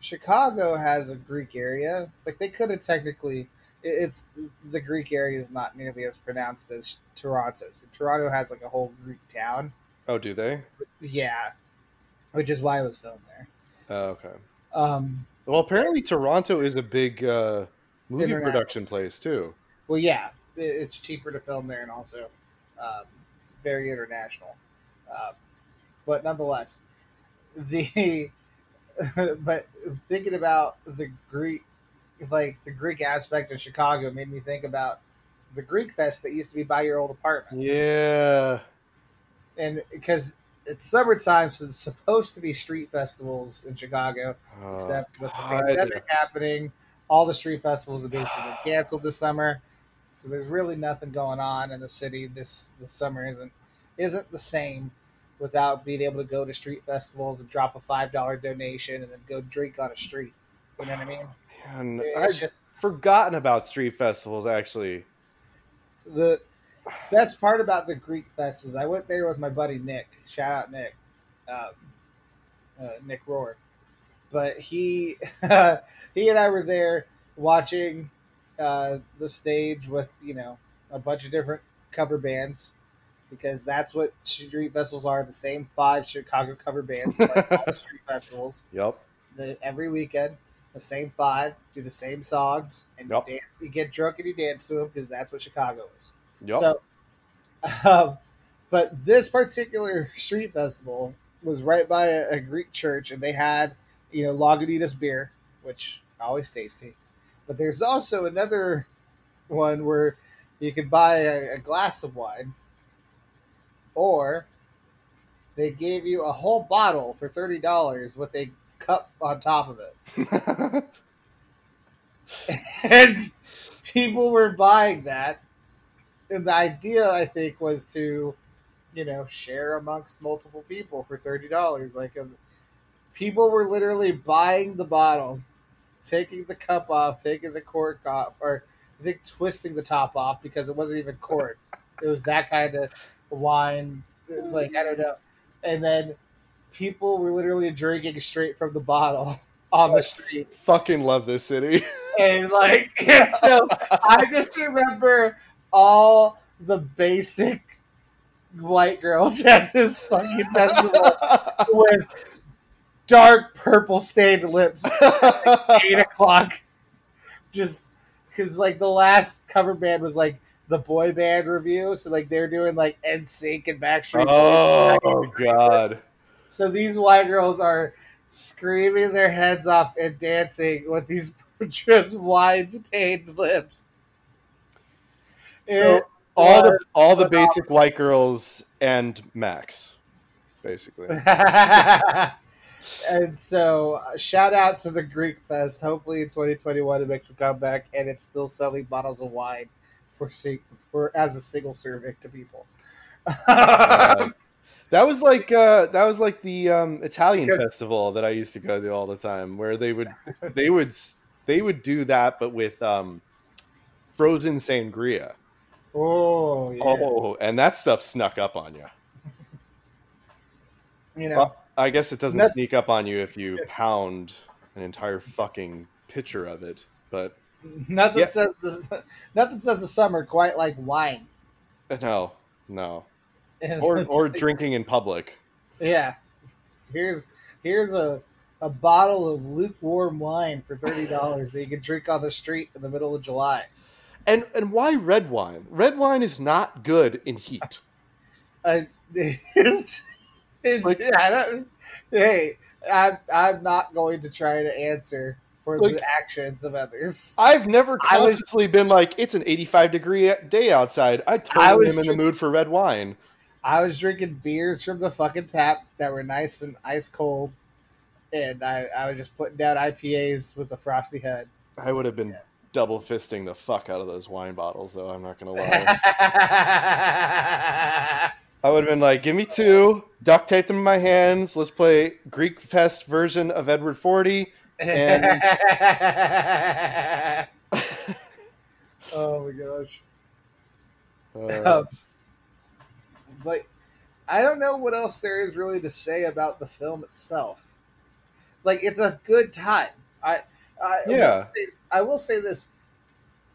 Chicago has a Greek area. Like they could have technically, it's the Greek area is not nearly as pronounced as Toronto. So Toronto has like a whole Greek town. Oh do they? Yeah, which is why it was filmed there. Oh, okay. Um, Well, apparently Toronto is a big uh, movie production place too. well, yeah, it's cheaper to film there and also um, very international. Um, but nonetheless, the but thinking about the Greek, like the Greek aspect of Chicago, made me think about the Greek fest that used to be by your old apartment, Yeah, and because it's summertime, so it's supposed to be street festivals in Chicago. Oh, except with the pandemic happening, all the street festivals have basically canceled this summer. So there's really nothing going on in the city. This this summer isn't isn't the same without being able to go to street festivals and drop a five dollar donation and then go drink on a street. You know what I mean? man, I've just forgotten about street festivals. Actually, the best part about the Greek Fest is I went there with my buddy Nick. Shout out Nick, um, uh, Nick Rohr. But he he and I were there watching uh, the stage with you know a bunch of different cover bands because that's what street festivals are. The same five Chicago cover bands, like all the street festivals. Yep. The, every weekend, the same five do the same songs, and Yep. you, dan- you get drunk and you dance to them because that's what Chicago is. Yep. So, um, but this particular street festival was right by a, a Greek church, and they had, you know, Lagunitas beer, which always tasty. But there's also another one where you could buy a, a glass of wine, or they gave you a whole bottle for thirty dollars with a cup on top of it, and people were buying that. And the idea, I think, was to, you know, share amongst multiple people for thirty dollars. Like, um, people were literally buying the bottle, taking the cup off, taking the cork off, or I think twisting the top off because it wasn't even corked. it was that kind of wine, like I don't know. And then people were literally drinking straight from the bottle on the street Fucking love this city. and like and so I just remember all the basic white girls at this fucking festival with dark purple stained lips at eight o'clock. Just because like the last cover band was like the boy band revue, so like they're doing like NSYNC and Backstreet Boys. oh god. So these white girls are screaming their heads off and dancing with these just wide stained lips. So all the all the basic white girls and Max, basically. and so, uh, shout out to the Greek Fest. Hopefully, in 2021, it makes a comeback, and it's still selling bottles of wine for for as a single serving to people. God. That was like uh, that was like the um, Italian festival that I used to go to all the time, where they would they would they would do that, but with um, frozen sangria. Oh, yeah. Oh, and that stuff snuck up on you. you know, Well, I guess it doesn't sneak up on you if you pound an entire fucking pitcher of it. But nothing yeah. says the nothing says the summer quite like wine. no, no, or or drinking in public. Yeah. Here's here's a a bottle of lukewarm wine for thirty dollars that you can drink on the street in the middle of July. And and why red wine? Red wine is not good in heat. I, it's, it's, Like- hey, I'm I'm not going to try to answer for Like- the actions of others. I've never I was- consciously been like, it's an 85 degree day outside. I totally I am in the mood for red wine. I was drinking beers from the fucking tap that were nice and ice cold, and I, I was just putting down IPAs with a frosty head. I would have been double fisting the fuck out of those wine bottles, though. I'm not gonna lie. I would have been like, give me two, duct tape them in my hands. Let's play Greek Fest version of Edward Forty. oh my gosh. Uh, Um, but I don't know what else there is really to say about the film itself. Like it's a good time. I, I Yeah. Will say, I will say this: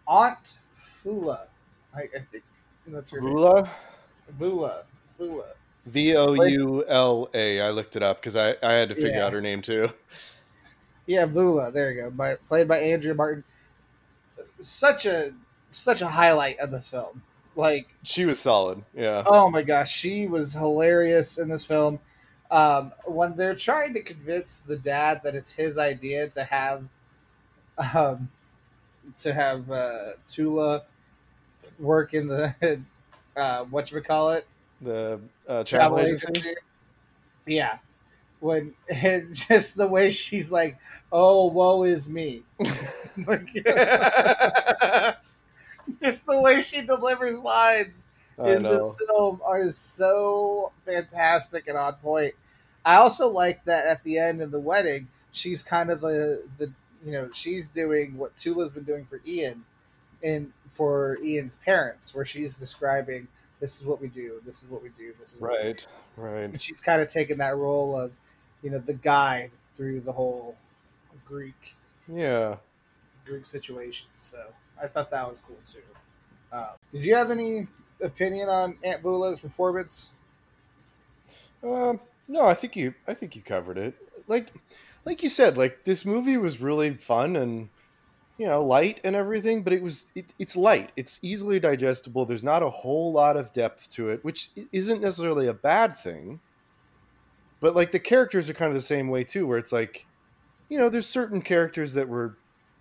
Aunt Fula, I, I think that's her name. Voula. Voula. V O U L A. I looked it up because I, I had to figure Yeah. out her name too. Yeah, Voula. There you go. By, played by Andrea Martin. Such a such a highlight of this film. Like She was solid. Yeah. Oh my gosh, she was hilarious in this film. Um, when they're trying to convince the dad that it's his idea to have, um, to have uh, Tula work in the uh, what you would call it The uh, travel, agency. Yeah, when just the way she's like, "Oh, woe is me," like, just the way she delivers lines I in this film are so fantastic and on point. I also like that at the end of the wedding, she's kind of the the you know she's doing what Tula's been doing for Ian, and for Ian's parents, where she's describing this is what we do, this is what we do, this is what we do." Right. Right. and she's kind of taken that role of, you know, the guide through the whole Greek Yeah. Greek situation. So I thought that was cool too. Uh, did you have any opinion on Aunt Voula's performance? Um, no, I think you I think you covered it. Like like you said, like this movie was really fun and you know, light and everything, but it was it, it's light. It's easily digestible. There's not a whole lot of depth to it, which isn't necessarily a bad thing. But like the characters are kind of the same way too, where it's like, you know, there's certain characters that were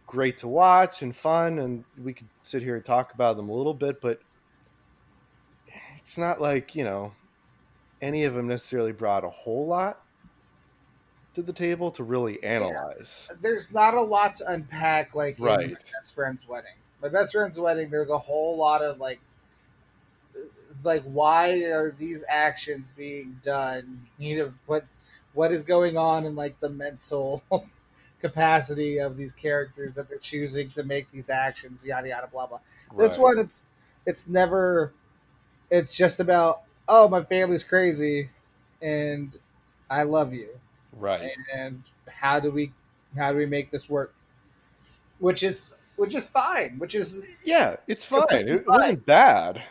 great to watch and fun, and we could sit here and talk about them a little bit, but it's not like you know any of them necessarily brought a whole lot to the table to really analyze. There's not a lot to unpack like in Right. my best friend's wedding. My best friend's wedding, there's a whole lot of like like why are these actions being done? You know what what is going on in like the mental capacity of these characters that they're choosing to make these actions, yada yada blah blah. This one, it's it's never. It's just about oh, my family's crazy, and I love you, right? and how do we how do we make this work? Which is which is fine. Which is Yeah, it's fine. It wasn't bad.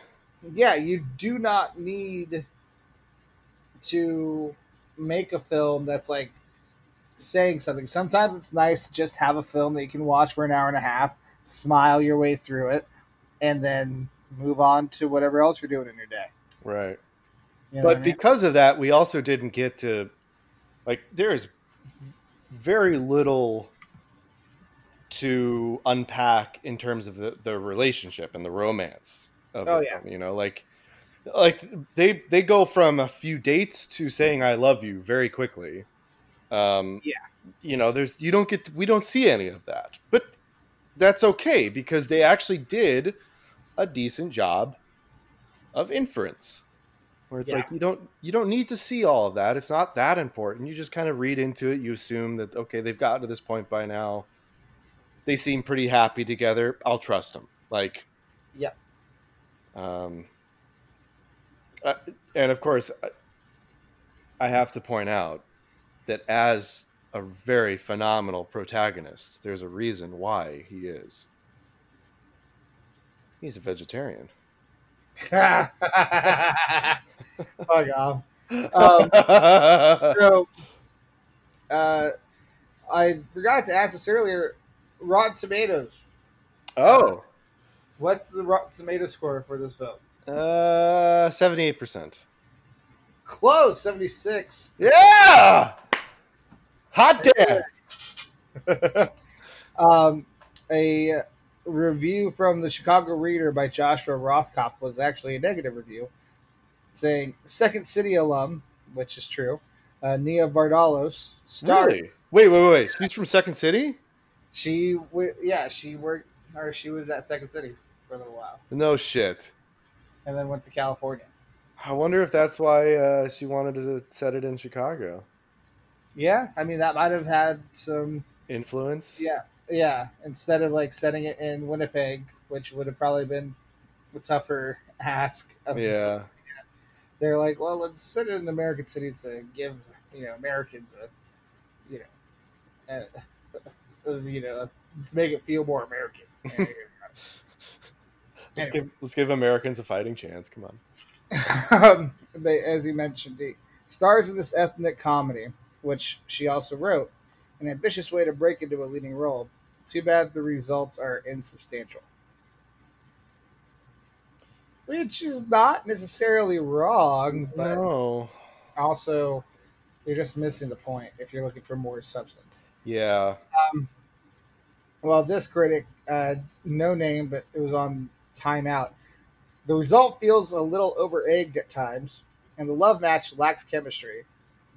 yeah, you do not need to make a film that's like saying something. Sometimes it's nice to just have a film that you can watch for an hour and a half, smile your way through it, and then move on to whatever else you're doing in your day. Right. You know but I mean? because of that, we also didn't get to like there is very little to unpack in terms of the, the relationship and the romance of Oh, it, yeah. you know like like they they go from a few dates to saying i love you very quickly um Yeah. you know there's you don't get we don't see any of that but that's okay because they actually did a decent job of inference where it's Yeah. like you don't you don't need to see all of that. It's not that important. You just kind of read into it. You assume that okay they've gotten to this point by now. They seem pretty happy together. I'll trust them like yeah. um uh, and of course I- i have to point out that as a very phenomenal protagonist there's a reason why he is. He's a vegetarian Fuck off. Um, so, uh, I forgot to ask this earlier. Rotten Tomatoes. oh What's the Rotten Tomato score for this film? Uh, seventy-eight percent. Close, seventy six. Yeah, hot damn. um, a review from the Chicago Reader by Joshua Rothkopf was actually a negative review, saying Second City alum, which is true. Uh, Nia Vardalos stars. Really? Wait, wait, wait. She's from Second City? She, w- yeah, she worked or she was at Second City for a little while, No shit. and then went to California. I wonder if that's why uh, she wanted to set it in Chicago. Yeah, I mean that might have had some. Influence. Yeah, yeah. Instead of like setting it in Winnipeg, which would have probably been a tougher ask. Of, Yeah. They're like, well, let's set it in American City to give you know Americans a, you know, a, a- you know, to make it feel more American. Let's give let's give Americans a fighting chance. Come on. um, as he mentioned, he stars in this ethnic comedy, which she also wrote, an ambitious way to break into a leading role. Too bad the results are insubstantial. Which is not necessarily wrong, but No. also you're just missing the point if you're looking for more substance. Yeah. Well, this critic, uh, no name, but it was on Time Out. The result feels a little over egged at times, and the love match lacks chemistry.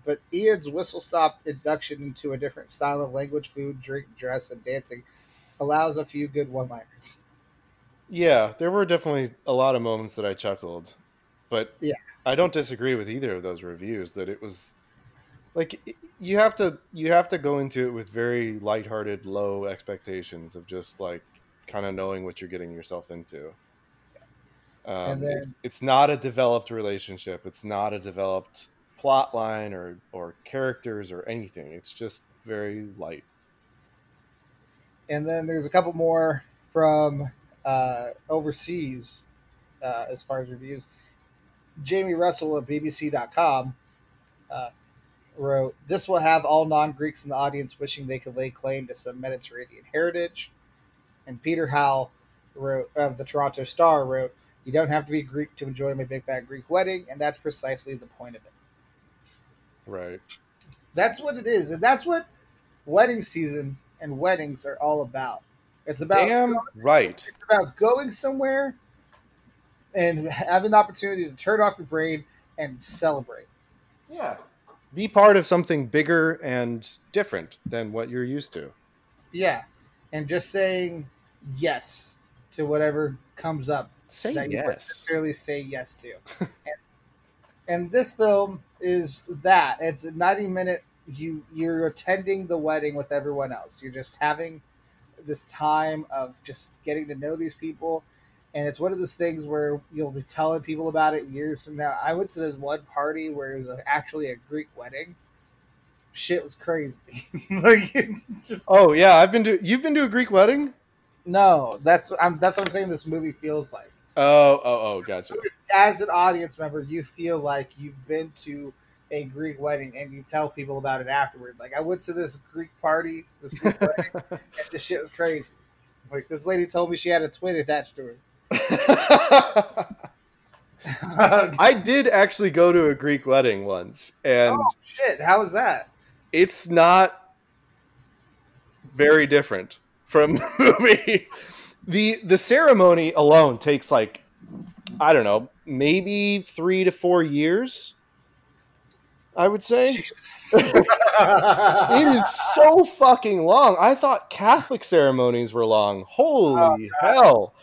But Ian's whistle stop induction into a different style of language, food, drink, dress, and dancing allows a few good one liners. Yeah. There were definitely a lot of moments that I chuckled, but Yeah. I don't disagree with either of those reviews. That it was like you have to you have to go into it with very lighthearted, low expectations of just like kind of knowing what you're getting yourself into. Um, then- it's, it's not a developed relationship. It's not a developed plot line or or characters or anything. It's just very light. And then there's a couple more from uh, overseas uh, as far as reviews. Jamie Russell of BBC.com uh, wrote, This will have all non Greeks in the audience wishing they could lay claim to some Mediterranean heritage. And Peter Howell wrote, of the Toronto Star wrote, You don't have to be Greek to enjoy my big fat Greek wedding, and that's precisely the point of it. Right. That's what it is. And that's what wedding season and weddings are all about. It's about Damn right. It's about going somewhere and having the opportunity to turn off your brain and celebrate. Yeah. Be part of something bigger and different than what you're used to. Yeah. And just saying yes to whatever comes up Say that you yes. necessarily say yes to. and, and this film is that. It's a 90 minute you you're attending the wedding with everyone else. You're just having this time of just getting to know these people. And it's one of those things where you'll be telling people about it years from now. I went to this one party where it was a, actually a Greek wedding. Shit was crazy. like just Oh yeah, I've been to. You've been to a Greek wedding? no. That's I'm that's what I'm saying. This movie feels like. Oh oh oh, gotcha. As an audience member, you feel like you've been to a Greek wedding and you tell people about it afterward. Like I went to this Greek party, this Greek wedding, and this shit was crazy. Like this lady told me she had a twin attached to her. I did actually go to a Greek wedding once, and oh shit! How was that? it's not very different from the movie. the The ceremony alone takes like I don't know, maybe three to four years. I would say it is so fucking long. I thought Catholic ceremonies were long. Holy hell!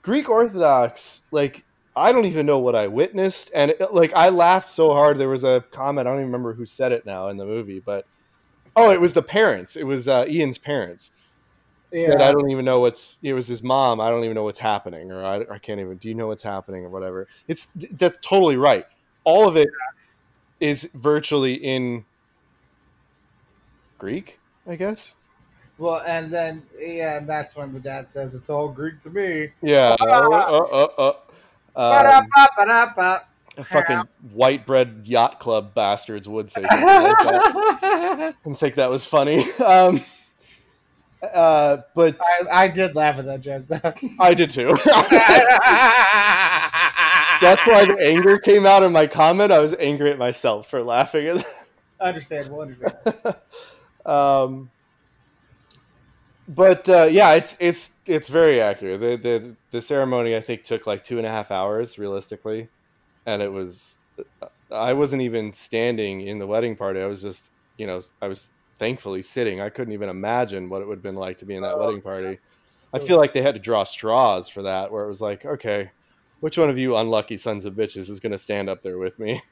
Greek Orthodox, like I don't even know what I witnessed, and it, like I laughed so hard. There was a comment. I don't even remember who said it now in the movie, but oh, it was the parents. It was uh, Ian's parents. Said, I don't even know what's. It was his mom. I don't even know what's happening, or I, I can't even. Do you know what's happening, or whatever? It's that's totally right. All of it is virtually in Greek, I guess. Well, and then yeah, and that's when the dad says it's all Greek to me. Yeah. Uh, uh, uh, uh. Um, fucking white bread yacht club bastards would say something like that. and think that was funny. Um, uh, but I, I did laugh at that joke. I did too. That's why the anger came out in my comment. I was angry at myself for laughing at Understandable, understandable. that. um, but uh, yeah, it's it's it's very accurate. The, the the ceremony I think took like two and a half hours realistically, and it was I wasn't even standing in the wedding party. I was just you know I was thankfully sitting. I couldn't even imagine what it would have been like to be in that Oh, wedding party. I feel like they had to draw straws for that, where it was like, okay, which one of you unlucky sons of bitches is going to stand up there with me?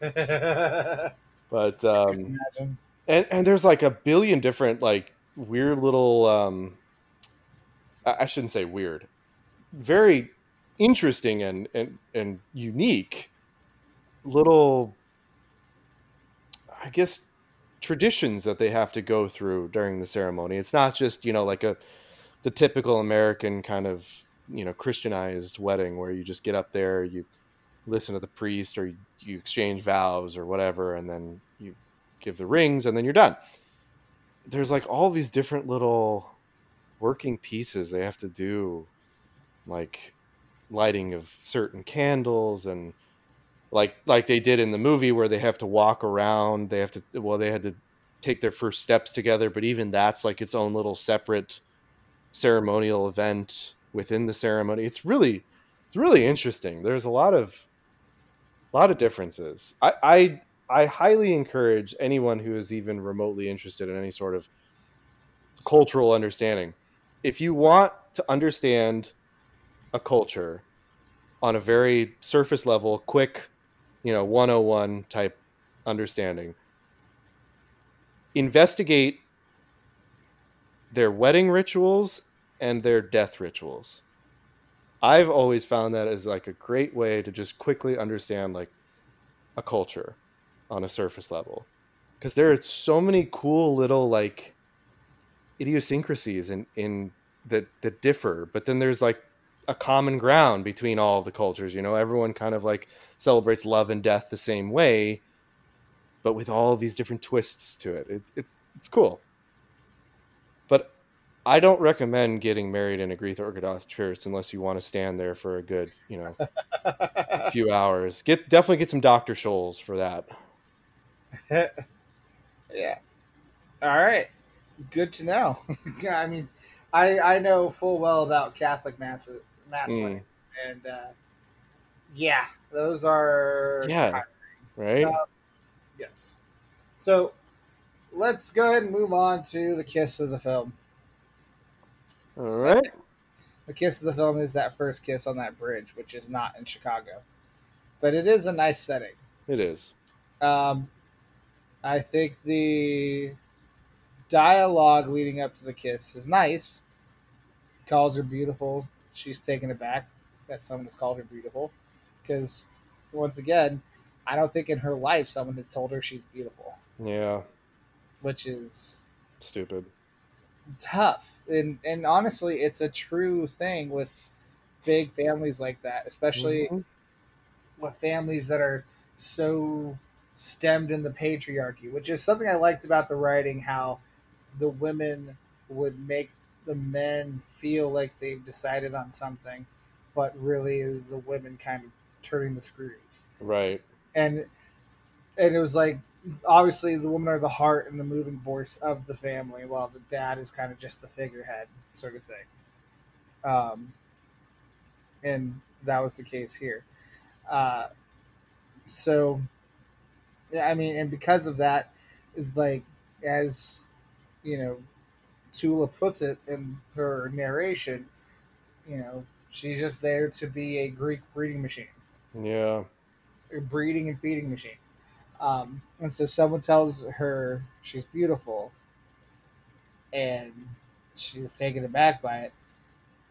But um, and and there's like a billion different like weird little um, I I shouldn't say weird, very interesting and and and unique little, I guess, traditions that they have to go through during the ceremony. It's not just you know like a the typical American kind of you know Christianized wedding where you just get up there you listen to the priest or you, exchange vows or whatever and then you give the rings and then you're done there's like all these different little working pieces they have to do like lighting of certain candles and like like they did in the movie where they have to walk around they have to well they had to take their first steps together but even that's like its own little separate ceremonial event within the ceremony. It's really it's really interesting. There's a lot of a lot of differences. I i i highly encourage anyone who is even remotely interested in any sort of cultural understanding. If you want to understand a culture on a very surface level quick you know 101 type understanding investigate their wedding rituals and their death rituals. I've always found that as like a great way to just quickly understand like a culture on a surface level because there are so many cool little like idiosyncrasies in in that that differ but then there's like a common ground between all the cultures you know everyone kind of like celebrates love and death the same way but with all these different twists to it it's it's it's cool but I don't recommend getting married in a Greek Orthodox church unless you want to stand there for a good, you know, few hours. Get definitely get some Dr. Scholl's for that. yeah. All right. Good to know. I mean, I I know full well about Catholic mass mass mm. weddings, and uh, yeah, those are yeah, tiring. right. Uh, yes. So let's go ahead and move on to the kiss of the film. All right. The kiss of the film is that first kiss on that bridge, which is not in Chicago, but it is a nice setting. It is. Um, I think the dialogue leading up to the kiss is nice. Calls her beautiful. She's taken aback that someone has called her beautiful, because once again, I don't think in her life someone has told her she's beautiful. Yeah. Which is stupid. Tough and and honestly, it's a true thing with big families like that, especially mm-hmm. with families that are so stemmed in the patriarchy, which is something I liked about the writing. How the women would make the men feel like they've decided on something, but really is the women kind of turning the screws. Right. And and it was like obviously the women are the heart and the moving force of the family, while the dad is kind of just the figurehead sort of thing. Um, and that was the case here. Uh, so, yeah, I mean, and because of that, like as you know, Tula puts it in her narration, you know, she's just there to be a Greek breeding machine. Yeah. A breeding and feeding machine. Um, and so someone tells her she's beautiful, and she's taken aback by it.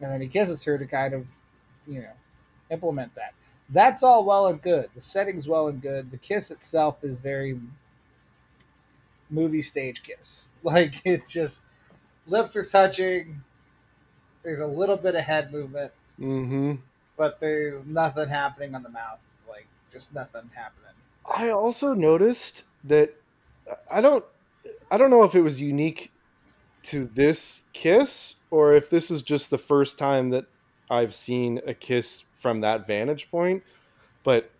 And then he kisses her to kind of, you know, implement that. That's all well and good. The setting's well and good. The kiss itself is very movie stage kiss. Like it's just lips are touching. There's a little bit of head movement, mm-hmm. but there's nothing happening on the mouth. Like just nothing happening. I also noticed that I don't I don't know if it was unique to this kiss or if this is just the first time that I've seen a kiss from that vantage point, but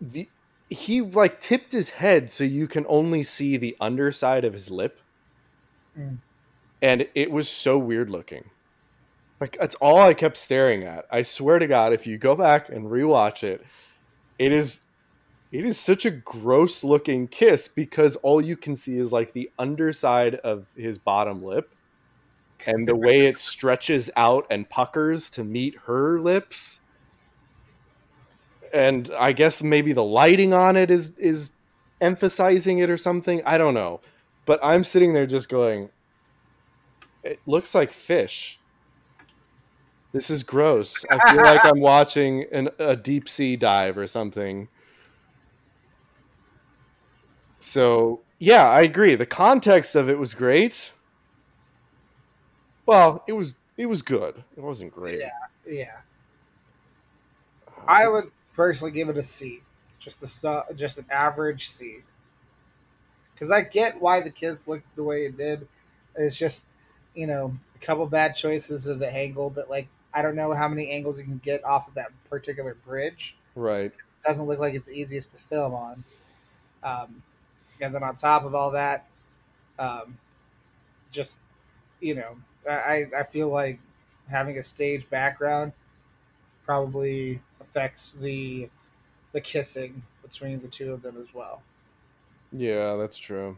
the he like tipped his head so you can only see the underside of his lip. Mm. And it was so weird looking. Like that's all I kept staring at. I swear to God, if you go back and rewatch it, it is it is such a gross looking kiss because all you can see is like the underside of his bottom lip and the way it stretches out and puckers to meet her lips and i guess maybe the lighting on it is is emphasizing it or something i don't know but i'm sitting there just going it looks like fish this is gross. I feel like I'm watching an, a deep sea dive or something. So, yeah, I agree. The context of it was great. Well, it was it was good. It wasn't great. Yeah, yeah. I would personally give it a C, just a just an average C. Because I get why the kids looked the way it did. It's just, you know, a couple bad choices of the angle, but like I don't know how many angles you can get off of that particular bridge. Right. It doesn't look like it's easiest to film on. Um, and then on top of all that, um, just you know, I I feel like having a stage background probably affects the the kissing between the two of them as well. Yeah, that's true.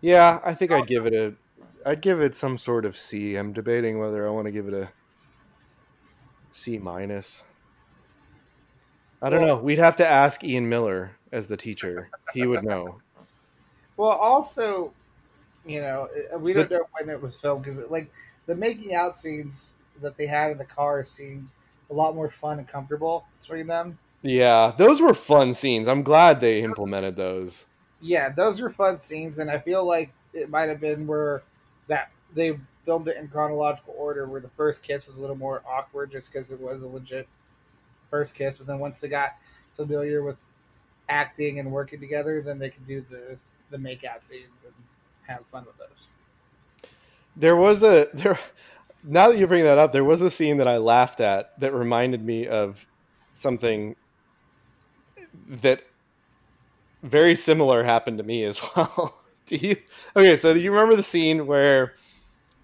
Yeah, I think I'd give it a I'd give it some sort of C. I'm debating whether I want to give it a C minus. I don't well, know. We'd have to ask Ian Miller as the teacher. He would know. Well, also, You know, uh, we don't know when it was filmed because, like, the making out scenes that they had in the car seemed a lot more fun and comfortable between them. Yeah, those were fun scenes. I'm glad they implemented those. Yeah, those were fun scenes, and I feel like it might have been where that they filmed it in chronological order, where the first kiss was a little more awkward just because it was a legit first kiss, but then once they got familiar with acting and working together, then they could do the the make out scenes and have fun with those. There was a there. Now that you bring that up, there was a scene that I laughed at that reminded me of something that very similar happened to me as well. Do you? Okay, so you remember the scene where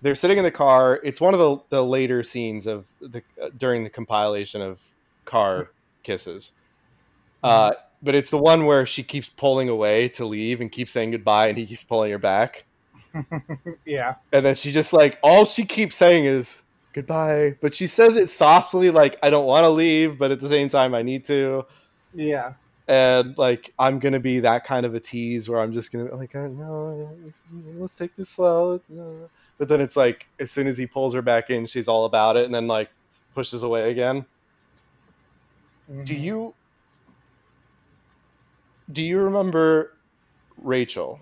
they're sitting in the car? It's one of the, the later scenes of the uh, during the compilation of car kisses. Uh, but it's the one where she keeps pulling away to leave and keeps saying goodbye, and he keeps pulling her back. yeah. And then she just like all she keeps saying is goodbye, but she says it softly, like I don't want to leave, but at the same time I need to. Yeah. And like I'm gonna be that kind of a tease where I'm just gonna be like, oh, no, let's take this slow. No. But then it's like as soon as he pulls her back in, she's all about it, and then like pushes away again. Mm-hmm. Do you do you remember Rachel?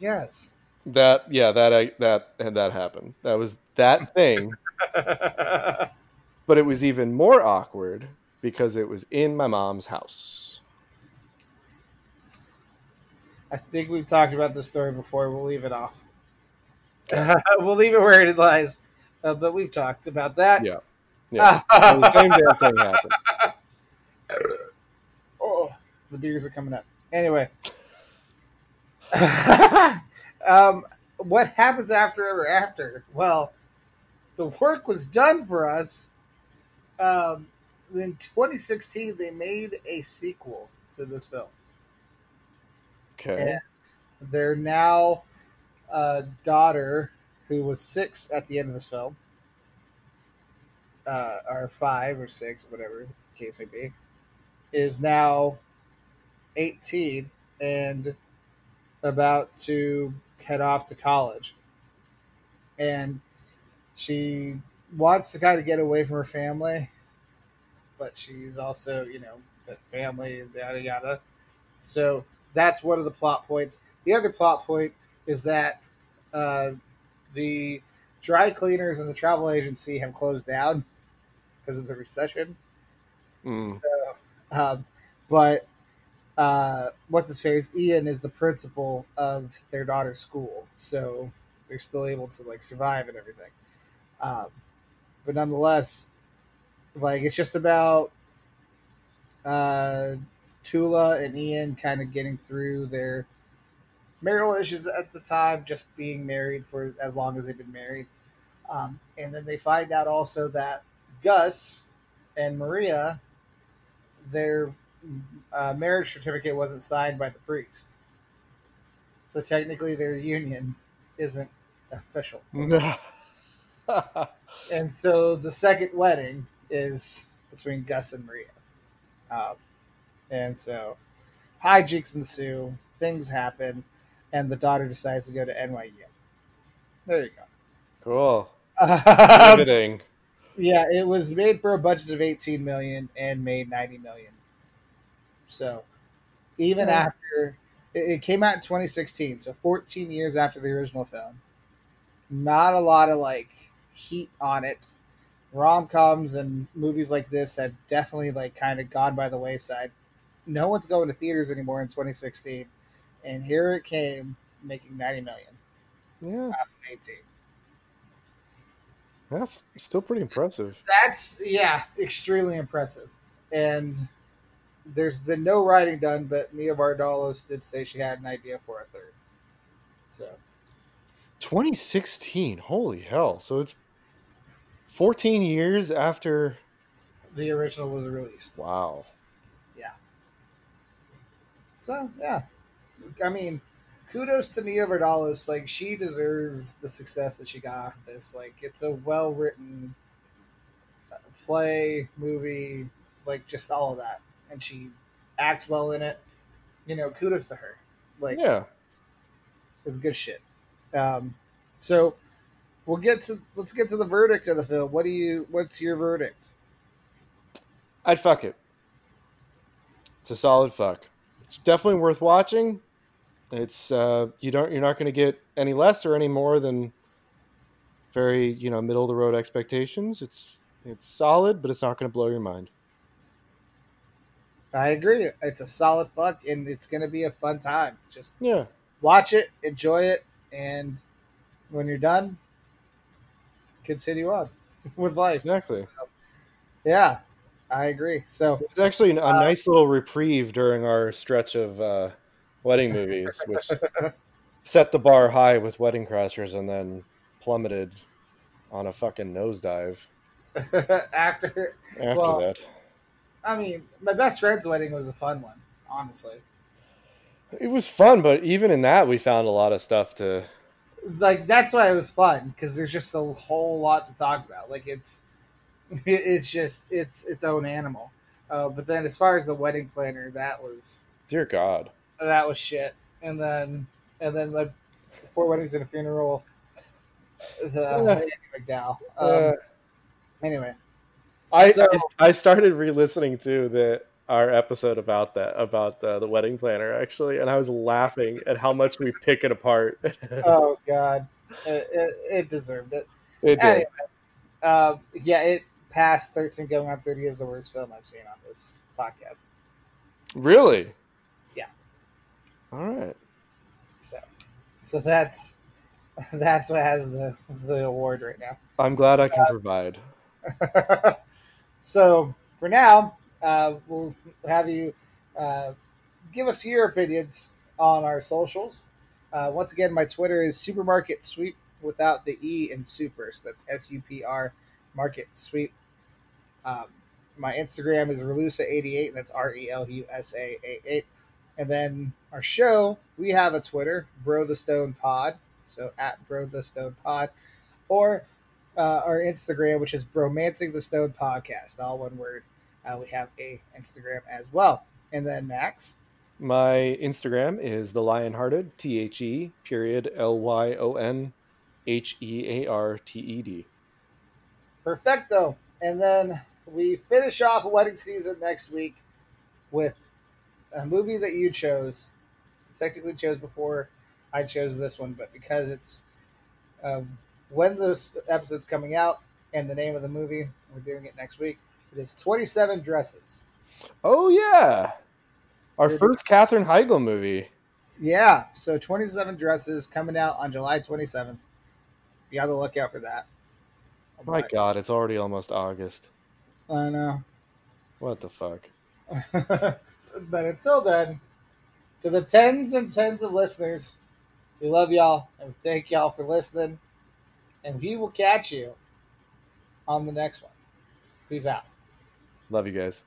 Yes. That yeah, that I that that happened. That was that thing. but it was even more awkward because it was in my mom's house. I think we've talked about this story before. We'll leave it off. Okay. we'll leave it where it lies. Uh, but we've talked about that. Yeah. Yeah. the same damn thing happened. Oh, the beers are coming up. Anyway. um, what happens after ever after? Well, the work was done for us. Um, in 2016, they made a sequel to this film. Okay. And their now uh, daughter, who was six at the end of this film, uh, or five or six, whatever the case may be, is now 18 and about to head off to college. And she wants to kind of get away from her family, but she's also, you know, the family, yada yada. So that's one of the plot points. The other plot point is that uh, the dry cleaners and the travel agency have closed down because of the recession. Mm. So, um, but uh, what's his face? Ian is the principal of their daughter's school, so they're still able to like survive and everything. Um, but nonetheless, like it's just about uh, Tula and Ian kind of getting through their marital issues at the time, just being married for as long as they've been married. Um, and then they find out also that Gus and Maria, their uh, marriage certificate wasn't signed by the priest. So technically, their union isn't official. and so the second wedding is between Gus and Maria. Um, and so hijinks ensue, things happen, and the daughter decides to go to NYU. There you go. Cool. Um, yeah, it was made for a budget of 18 million and made 90 million. So even yeah. after it, came out in 2016, so 14 years after the original film, not a lot of like heat on it. Rom coms and movies like this have definitely like kind of gone by the wayside. No one's going to theaters anymore in 2016, and here it came, making 90 million. Yeah, 18. That's still pretty impressive. That's yeah, extremely impressive. And there's been no writing done, but Nia Vardalos did say she had an idea for a third. So 2016, holy hell. So it's 14 years after the original was released. Wow. Yeah. So, yeah. I mean, kudos to Nia Vardalos. Like, she deserves the success that she got off this. Like, it's a well written play, movie, like, just all of that and she acts well in it. You know, kudos to her. Like, yeah. It's good shit. Um, so we'll get to let's get to the verdict of the film. What do you? What's your verdict? I'd fuck it. It's a solid fuck. It's definitely worth watching. It's uh, you don't you're not going to get any less or any more than very you know middle of the road expectations. It's it's solid, but it's not going to blow your mind. I agree. It's a solid fuck, and it's gonna be a fun time. Just Yeah, watch it, enjoy it, and when you're done, continue on with life. exactly. Yeah, I agree. So It's actually a Uh, nice little reprieve during our stretch of uh, wedding movies, which set the bar high with Wedding Crashers and then plummeted on a fucking nosedive after, after Well, that. I mean, my best friend's wedding was a fun one, honestly. It was fun, but even in that, we found a lot of stuff to. Like that's why it was fun because there's just a whole lot to talk about. Like it's, it's just it's its own animal. Uh, but then as far as the wedding planner, that was Dear God. that was shit. And then and then the four weddings and a funeral. The Andie MacDowell. Um, Uh, anyway, I, So- I I started re-listening to the our episode about that about uh, the wedding planner actually, and I was laughing at how much we pick it apart. oh god, it, it, it deserved it. it did. Anyway, um, yeah, it passed 13 going on 30 is the worst film I've seen on this podcast. Really? Yeah. All right. So, so that's that's what has the the award right now. I'm glad I can provide. so for now, uh, we'll have you uh, give us your opinions on our socials. Uh, once again, my Twitter is Supermarket Sweep without the E in super. So that's S U P R Market Sweep. Um, my Instagram is Relusa88, and that's R E L U S A 88. And then our show, we have a Twitter, Bro the Stone Pod. So at Bro the Stone Pod. Or uh, our Instagram, which is Bromancing the Stone Podcast, all one word. Uh, we have a Instagram as well. And then Max, My Instagram is the Lionhearted, T H E period L Y O N H E A R T E D. perfecto. And then we finish off wedding season next week with a movie that you chose. Technically chose before I chose this one, but because it's um, when this episode's coming out and the name of the movie, we're doing it next week. It is 27 Dresses. Oh yeah, our Good. first Katherine Heigl movie. Yeah, so 27 Dresses coming out on July 27th. Be on the lookout for that. Oh, My But- God, it's already almost August. I know. What the fuck? but until then, to the tens and tens of listeners, we love y'all and we thank y'all for listening. And we will catch you on the next one. Peace out. Love you guys.